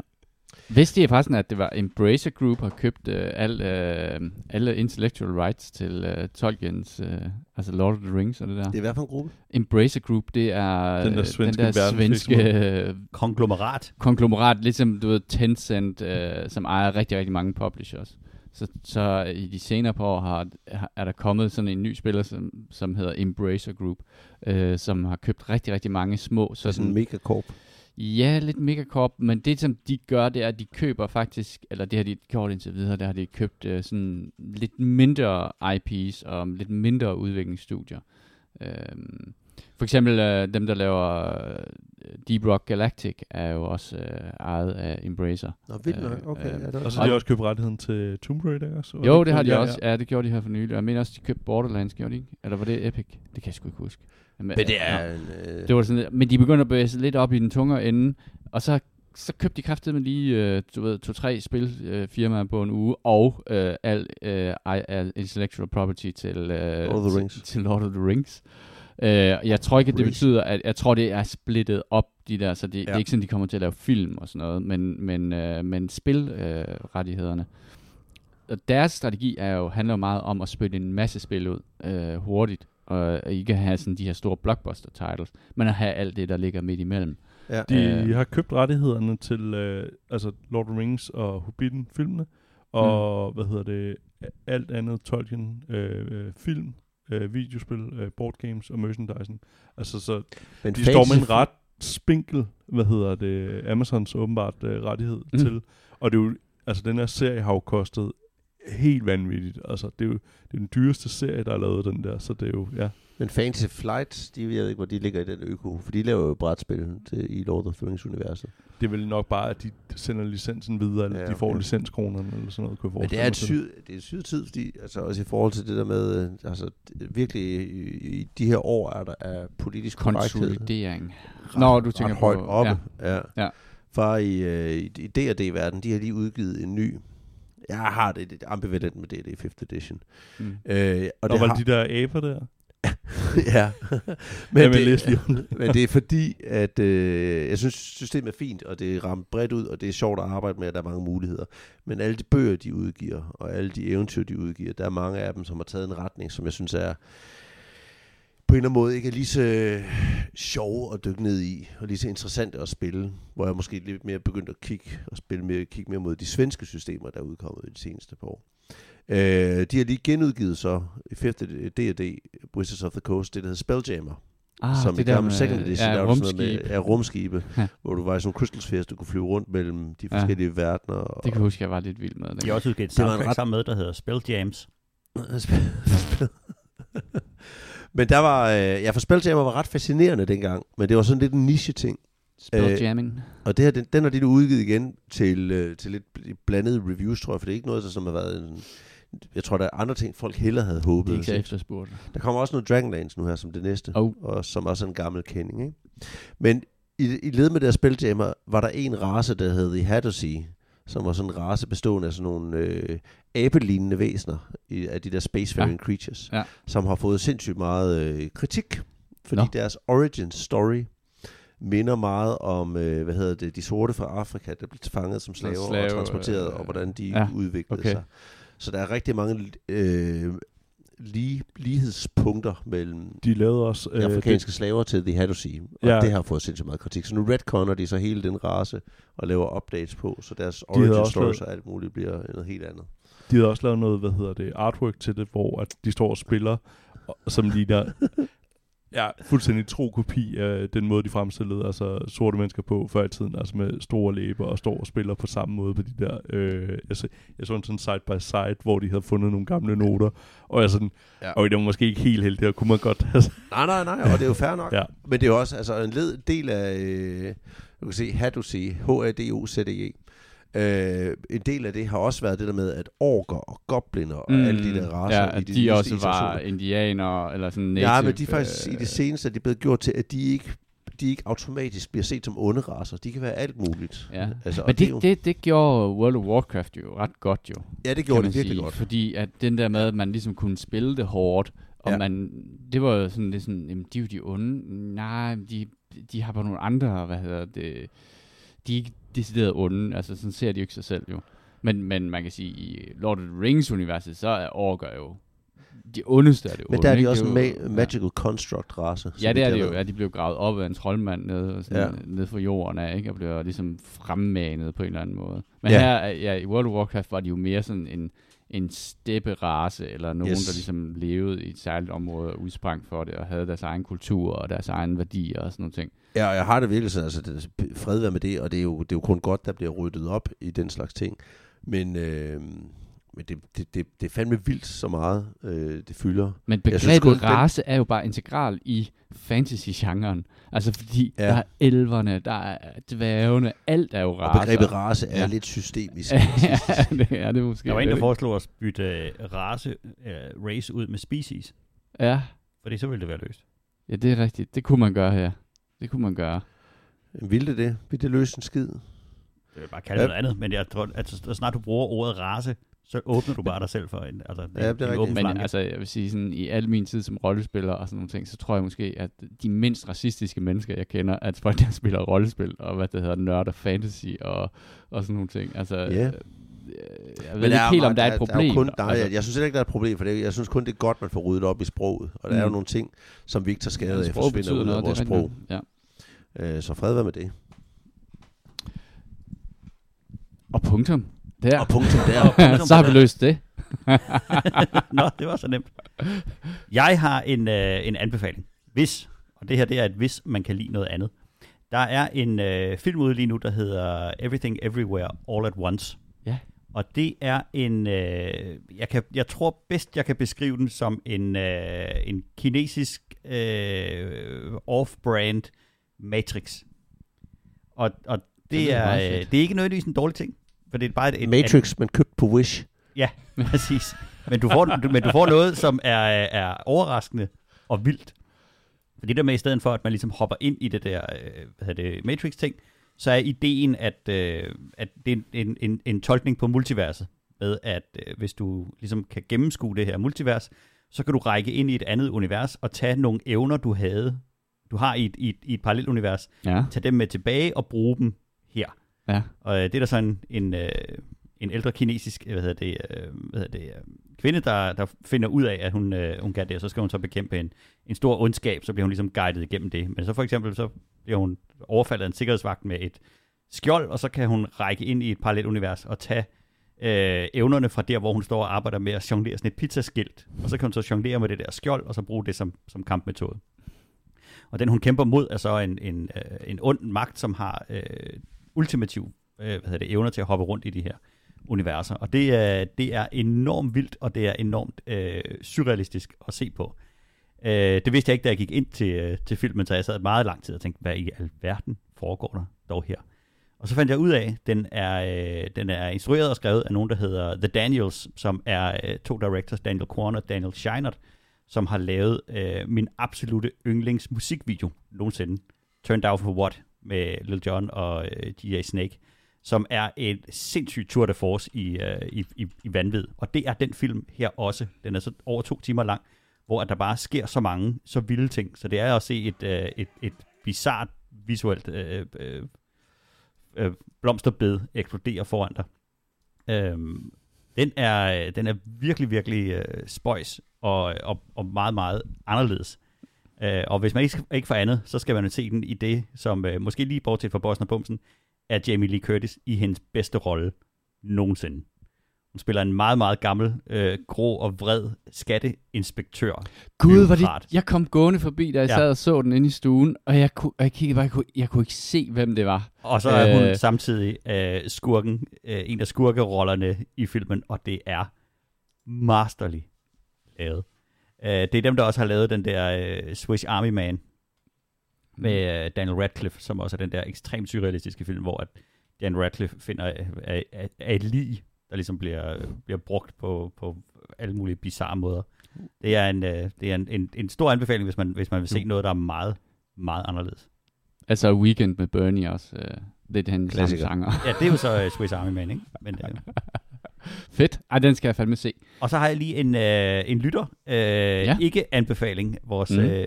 Vidste I forresten, at det var Embracer Group har købt øh, al, øh, alle intellectual rights til øh, Tolkiens, øh, altså Lord of the Rings og det der? Det er hvert fald en gruppe. Embracer Group, det er Den der øh, svenske den der svenske verdensvirksomhed. øh, Konglomerat. konglomerat, ligesom du ved Tencent, øh, som ejer rigtig, rigtig mange publishers. Så, så i de senere par år har, er der kommet sådan en ny spiller, som, som hedder Embracer Group, øh, som har købt rigtig, rigtig mange små. Så sådan en Sådan, megacorp ja, lidt megacorp, men det som de gør, det er, at de køber faktisk, eller det har de gjort indtil videre, der har de købt øh, sådan lidt mindre IPs og lidt mindre udviklingsstudier. Øhm, for eksempel øh, dem, der laver øh, Deep Rock Galactic er jo også øh, ejet af Embracer. Nå, vildt nok. Øh, Okay, øh, ja, det Og så har de også købt rettigheden til Tomb Raider, også? Jo, ikke det har de ja, også. Ja, det gjorde de her for nylig. Jeg mener også, de købte Borderlands, gjorde de ikke? Eller var det Epic? Det kan jeg sgu ikke huske. Men, Men det ja. er en... Øh, Det var sådan, men de begynder at bevæge sig lidt op i den tungere ende, og så, så købte de kraftigt med lige, øh, du ved, to-tre spilfirmaer på en uge, og øh, al, øh, al intellectual property til, øh, Lord of the til- Rings. til Lord of the Rings. Øh, jeg tror ikke, at det betyder, at jeg tror, det er splittet op, de der, så det, ja. det er ikke sådan, de kommer til at lave film og sådan noget, men, men, øh, men spilrettighederne. Øh, rettighederne. og deres strategi er jo, handler jo meget om at spille en masse spil ud øh, hurtigt, og ikke have sådan de her store blockbuster titles, men at have alt det, der ligger midt imellem. ja. De Øh. har købt rettighederne til øh, altså Lord of the Rings og Hobbiten-filmene, og Mm. hvad hedder det, alt andet Tolkien, øh, øh, film, øh, videospil, øh, board games og merchandising. Altså så Men de står med en ret spinkel, hvad hedder det, Amazons åbenbart øh, rettighed mm. til. Og det er jo, altså den her serie har jo kostet helt vanvittigt. Altså det er jo det er den dyreste serie, der er lavet den der, så det er jo, ja. Men Fantasy Flight, de, jeg ved ikke, hvor de ligger i den øko, for de laver jo brætspil til, i Lord of the Rings-universet. Det er vel nok bare, at de sender licensen videre, eller Ja, de får licenskronerne, eller sådan noget. Kunne jeg Men det er, et syd, det er en syd tid, fordi altså også i forhold til det der med, øh, altså det- virkelig i, i de her år er der er politisk korrekthed Konsolidering. ret- Nå, du tænker ret højt på- oppe. Ja. Ja. ja. For i, øh, i, D&D-verdenen, de har lige udgivet en ny, jeg har det lidt ambivalent med D&D 5th edition. Mm. Øh, og Og det var har, de der aber der? ja. Men men, jeg læste det, lige men det er fordi, at øh, jeg synes, systemet er fint, og det er ramt bredt ud, og det er sjovt at arbejde med, at der er mange muligheder. Men alle de bøger, de udgiver, og alle de eventyr, de udgiver, der er mange af dem, som har taget en retning, som jeg synes er på en eller anden måde ikke er lige så øh, sjove at dykke ned i, og lige så interessante at spille, hvor jeg måske lidt mere begyndt at kigge og spille mere, kigge mere mod de svenske systemer, der er udkommet i de seneste par år. Øh, de har lige genudgivet så i 5. D&D, Wizards of the Coast, det der hedder Spelljammer, Ah, som i gamle second edition, ja, der var sådan noget rumskib. med ja, rumskibe, Ja. hvor du var i sådan crystal spheres, du kunne flyve rundt mellem de Ja. forskellige verdener. Og Det kan jeg huske, jeg var lidt vild med. De har også udgivet et Det var en soundtrack ret- sammen med, der hedder Spell Jams. men der var, øh, ja, for Spelljammer var ret fascinerende dengang, men det var sådan lidt en niche-ting. Spell Øh. Og det her, den, den har de nu udgivet igen til, øh, til lidt bl- blandede reviews, tror jeg, for det er ikke noget, der som har været en, jeg tror, der er andre ting, folk hellere havde Det håbet. er at ikke efterspurgt. Der kommer også noget Dragonlance nu her som det næste, Oh. og som også er en gammel kending. Ikke? Men i, i led med deres Spelljammer var der en race, der hed The Hattersea, som var sådan en race bestående af sådan nogle øh, abelignende væsener, i, af de der spacefaring ja. creatures, Ja. som har fået sindssygt meget øh, kritik, fordi. Nå. deres origin story minder meget om, øh, hvad hedder det, de sorte fra Afrika, der blev fanget som slaver Slave, Slave, og transporteret, øh, og hvordan de ja, udviklede okay. sig. Så der er rigtig mange øh, lige, lighedspunkter mellem De lavede også... de afrikanske slaver til The Hattersea, og Ja. det har fået sindssygt meget kritik. Så nu retconner de så hele den race og laver updates på, så deres origin stories lavet- og alt muligt bliver noget helt andet. De havde også lavet noget, hvad hedder det, artwork til det, hvor at de står og spiller, og, som ligner ja, fuldstændig tro kopi af den måde, de fremstillede altså sorte mennesker på før i tiden, altså med store læber og står og spiller på samme måde på de der, øh, jeg, så, jeg så en sådan side by side, hvor de havde fundet nogle gamle noter, og jeg sådan, ja. Og det var måske ikke helt heldigt, og kunne man godt have Nej, nej, nej, og det er jo fair nok. Ja. Men det er jo også altså, en led, del af, øh, du kan se, Hadoce, H-A-D-O-Z-E, øh, en del af det har også været det der med, at orker og gobliner og mm, alle de der racer Ja, at de, de, også var indianere, eller sådan native. Ja, men de er faktisk øh, i det seneste, er de blevet gjort til, at de ikke de ikke automatisk bliver set som onde racer. De kan være alt muligt. Ja. Altså, Men det, er jo- det, det, det gjorde World of Warcraft jo ret godt jo. ja, det gjorde det virkelig sige, godt. Fordi at den der med, at man ligesom kunne spille det hårdt, og Ja. man, det var jo sådan lidt sådan, jamen de er jo de onde. Nej, de, de har bare nogle andre, hvad hedder det, de er ikke decideret onde, altså sådan ser de jo ikke sig selv jo. Men, men man kan sige, i Lord of the Rings-universet, så er orker jo de ondeste af det Men der er de også Det er en ma- magical construct race. Ja, det er det jo. Ja, de blev gravet op af en troldmand nede, sådan, ja. Ja. nede fra jorden af, ikke? og blev ligesom fremmanet på en eller anden måde. Men Ja. her, er- ja, i World of Warcraft var de jo mere sådan en, en stepperace, eller nogen, Yes. der ligesom levede i et særligt område og udsprang for det, og havde deres egen kultur og deres egen værdier og sådan nogle ting. Ja, og jeg har det virkelig sådan, altså det, fred være med det, og det er, jo, det er jo kun godt, der bliver ryddet op i den slags ting. Men, øh, men det, det, det, det er fandme vildt så meget, øh, det fylder. Men Jeg synes begrebet kun, den- race er jo bare integral i fantasy-genren. Altså fordi Ja. ja. der er elverne, der er dværgene, alt er jo Og racer. begrebet race er Ja. lidt systemisk. ja, det er det måske. Der var en, der foreslog at bytte øh, race, øh, race ud med species, Ja. fordi så ville det være løst. ja, det er rigtigt. Det kunne man gøre her. Det kunne man gøre. Vil det det? Vil det løse en skid? Jeg vil bare kalde det Ja. noget andet, men jeg tror, at så snart du bruger ordet race, så åbner du bare dig selv for en, altså, Ja, det er en åben Men altså, jeg vil sige, sådan, i al min tid som rollespiller og sådan nogle ting, så tror jeg måske, at de mindst racistiske mennesker, jeg kender, er folk, der spiller rollespil, og hvad det hedder, nørder fantasy og, og sådan nogle ting. Altså, Ja. øh, jeg ved Men ikke er- helt, om der er et er problem. jo kun, der er, altså, jeg synes heller ikke, der er et problem, for det, jeg synes kun, det er godt, man får ryddet op i sproget. Og der er jo Mm. nogle ting, som vi ikke tager skade af, sprog forsvinder ud af noget, vores det er sprog. Ja. Øh, så fred være med det. Og punktum. Der. Og punktum der. Og punktum så har vi løst det. Nå, det var så nemt. Jeg har en, øh, en anbefaling. Hvis, og det her det er et hvis, man kan lide noget andet. Der er en øh, film ude lige nu, der hedder Everything Everywhere All at Once. Ja. Og det er en, øh, jeg, kan, jeg tror bedst, jeg kan beskrive den som en, øh, en kinesisk øh, off-brand Matrix. Og, og det, Det er, øh, det er ikke nødvendigvis en dårlig ting, for det er bare et, et, Matrix, men købt på Wish. Ja, præcis. Men du får, du, men du får noget, som er, er overraskende og vildt. For det der med, i stedet for, at man ligesom hopper ind i det der øh, hvad hedder det, Matrix-ting, så er ideen, at, øh, at det er en, en, en tolkning på multiverset. Med at øh, hvis du ligesom kan gennemskue det her multivers, så kan du række ind i et andet univers og tage nogle evner, du havde, du har i et, i et, i et parallelt univers, Ja. tage dem med tilbage og bruge dem her. Ja. Og øh, det er der sådan en, øh, en ældre kinesisk øh, hvad hedder det, øh, hvad hedder det, øh, kvinde, der, der finder ud af, at hun, øh, hun kan det, og så skal hun så bekæmpe en, en stor ondskab, så bliver hun ligesom guidet igennem det. Men så for eksempel, så bliver hun overfaldet af en sikkerhedsvagt med et skjold, og så kan hun række ind i et parallelt univers og tage øh, evnerne fra der, hvor hun står og arbejder med at jonglere sådan et pizzaskilt. Og så kan hun så jonglere med det der skjold, og så bruge det som, som kampmetode. Og den, hun kæmper mod, er så en, en, øh, en ond magt, som har øh, ultimative øh, hvad hedder det, evner til at hoppe rundt i de her universer. Og det er, det er enormt vildt, og det er enormt øh, surrealistisk at se på. Øh, det vidste jeg ikke, da jeg gik ind til, øh, til filmen, så jeg sad meget lang tid og tænkte, hvad i alverden foregår der dog her? Og så fandt jeg ud af, at den er, øh, den er instrueret og skrevet af nogen, der hedder The Daniels, som er øh, to directors, Daniel Kwan og Daniel Scheinert, som har lavet øh, min absolute yndlingsmusikvideo nogensinde. Turned Out for What med Lil Jon og øh, Snake, som er et sindssygt tour de force i, øh, i, i, i vanvid. Og det er den film her også. Den er så over to timer lang, hvor at der bare sker så mange, så vilde ting. Så det er at se et, øh, et, et bizart visuelt øh, øh, øh, blomsterbed eksplodere foran dig. Øhm, den, er, øh, den er virkelig, virkelig øh, spøjs og, og, og meget, meget anderledes. Øh, og hvis man ikke, ikke får andet, så skal man se den i det, som øh, måske lige bortset fra Boston og Bumsen, er Jamie Lee Curtis i hendes bedste rolle nogensinde. Hun spiller en meget, meget gammel, øh, grå og vred skatteinspektør. Gud, var det, jeg kom gående forbi, da jeg Ja. sad og så den inde i stuen, og jeg, kunne, og jeg kiggede bare, jeg kunne, jeg kunne ikke se, hvem det var. Og så er hun Øh. samtidig øh, skurken, øh, en af skurkerollerne i filmen, og det er masterly lavet. Øh, det er dem, der også har lavet den der øh, Swiss Army Man med øh, Daniel Radcliffe, som også er den der ekstremt surrealistiske film, hvor at Daniel Radcliffe finder af, af, af, et lig, der ligesom bliver, bliver brugt på, på alle mulige bizarre måder. Det er en, øh, det er en, en, en stor anbefaling, hvis man, hvis man vil se noget, der er meget, meget anderledes. Altså Weekend med Bernie også. Øh, lidt han samme sanger. Ja, det er jo så øh, Swiss Army Man, ikke? Men, øh, Fedt. Ej, den skal jeg fandme se. Og så har jeg lige en, øh, en lytter, øh, ja. ikke anbefaling. Vores, mm. øh,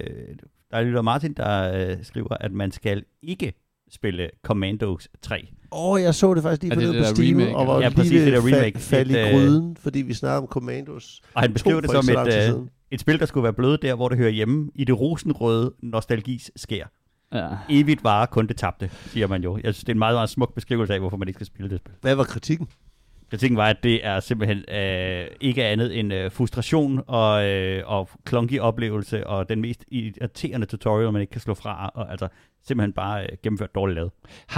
der er lytter Martin, der øh, skriver, at man skal ikke spille Commandos 3. Åh, oh, jeg så det faktisk lige på det det det på Steam, remake, og var? Ja, præcis, lige det der ved remake. fa- falde Et, i øh, gryden, fordi vi snakker om Commandos. Og han To beskriver det for som så et, øh, et spil, der skulle være blødt der, hvor det hører hjemme i det rosenrøde nostalgis sker. Ja. Evigt varer kun det tabte, siger man jo. Jeg synes, det er en meget, meget smuk beskrivelse af, hvorfor man ikke skal spille det spil. Hvad var kritikken? Kritikken var, at det er simpelthen øh, ikke andet end øh, frustration og, øh, og klonky oplevelse, og den mest irriterende tutorial, man ikke kan slå fra, og altså simpelthen bare øh, gennemført dårligt lavet.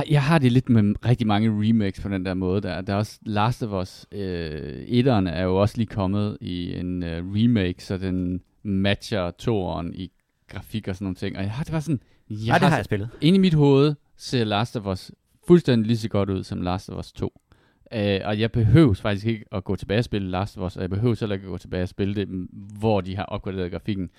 Jeg har det lidt med rigtig mange remakes på den der måde. Der, der er også Last of Us. Øh, etteren er jo også lige kommet i en øh, remake, så den matcher toeren i grafik og sådan nogle ting. Og jeg har det var sådan... Jeg Ja, det har jeg spillet. Inde i mit hoved ser Last of Us fuldstændig lige så godt ud som Last of Us 2. Uh, og jeg behøver faktisk ikke at gå tilbage og spille Last of Us, og jeg behøver heller ikke at gå tilbage og spille det, hvor de har opgraderet grafikken.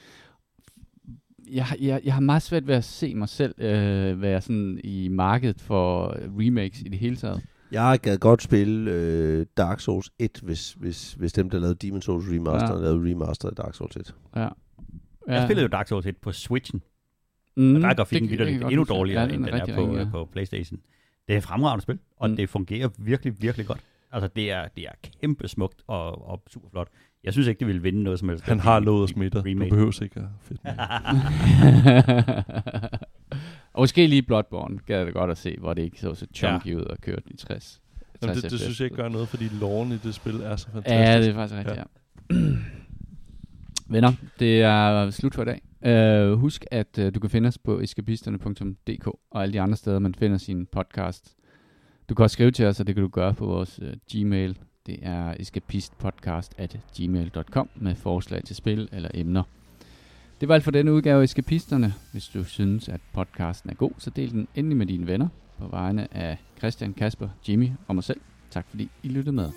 Jeg, har- jeg, jeg har meget svært ved at se mig selv uh, være sådan i markedet for remakes i det hele taget. Jeg gad godt spille øh, Dark Souls 1, hvis, hvis, hvis dem, der lavede Demon Souls Remaster, Ja. ja. lavede remaster af Dark Souls 1. Ja. Jeg spillede jo Dark Souls 1 på Switchen, mm, og der er grafikken det- det, det endnu dårligere, Ja, end den er rigtig på, ringe, ja. på PlayStation. Det er et fremragende spil, og Mm. det fungerer virkelig, virkelig godt. Altså, det er, det er kæmpe smukt og, og super flot. Jeg synes ikke, det ville vinde noget som helst. Han har lovet at smitte dig. Du behøver ikke at fedt og måske lige Bloodborne gad det godt at se, hvor det ikke så så chunky ja. ud og kørte i 60. Jamen, 60 det, det FPS. synes jeg ikke gør noget, fordi loven i det spil er så fantastisk. Ja, det er faktisk rigtigt, ja. ja. Venner, det er slut for i dag. Uh, husk, at uh, du kan finde os på eskapisterne.dk og alle de andre steder, man finder sin podcast. Du kan også skrive til os, og det kan du gøre på vores uh, Gmail. Det er escapistpodcast at gmail.com med forslag til spil eller emner. Det var alt for denne udgave af Eskapisterne. Hvis du synes, at podcasten er god, så del den endelig med dine venner på vegne af Christian, Kasper, Jimmy og mig selv. Tak fordi I lyttede med.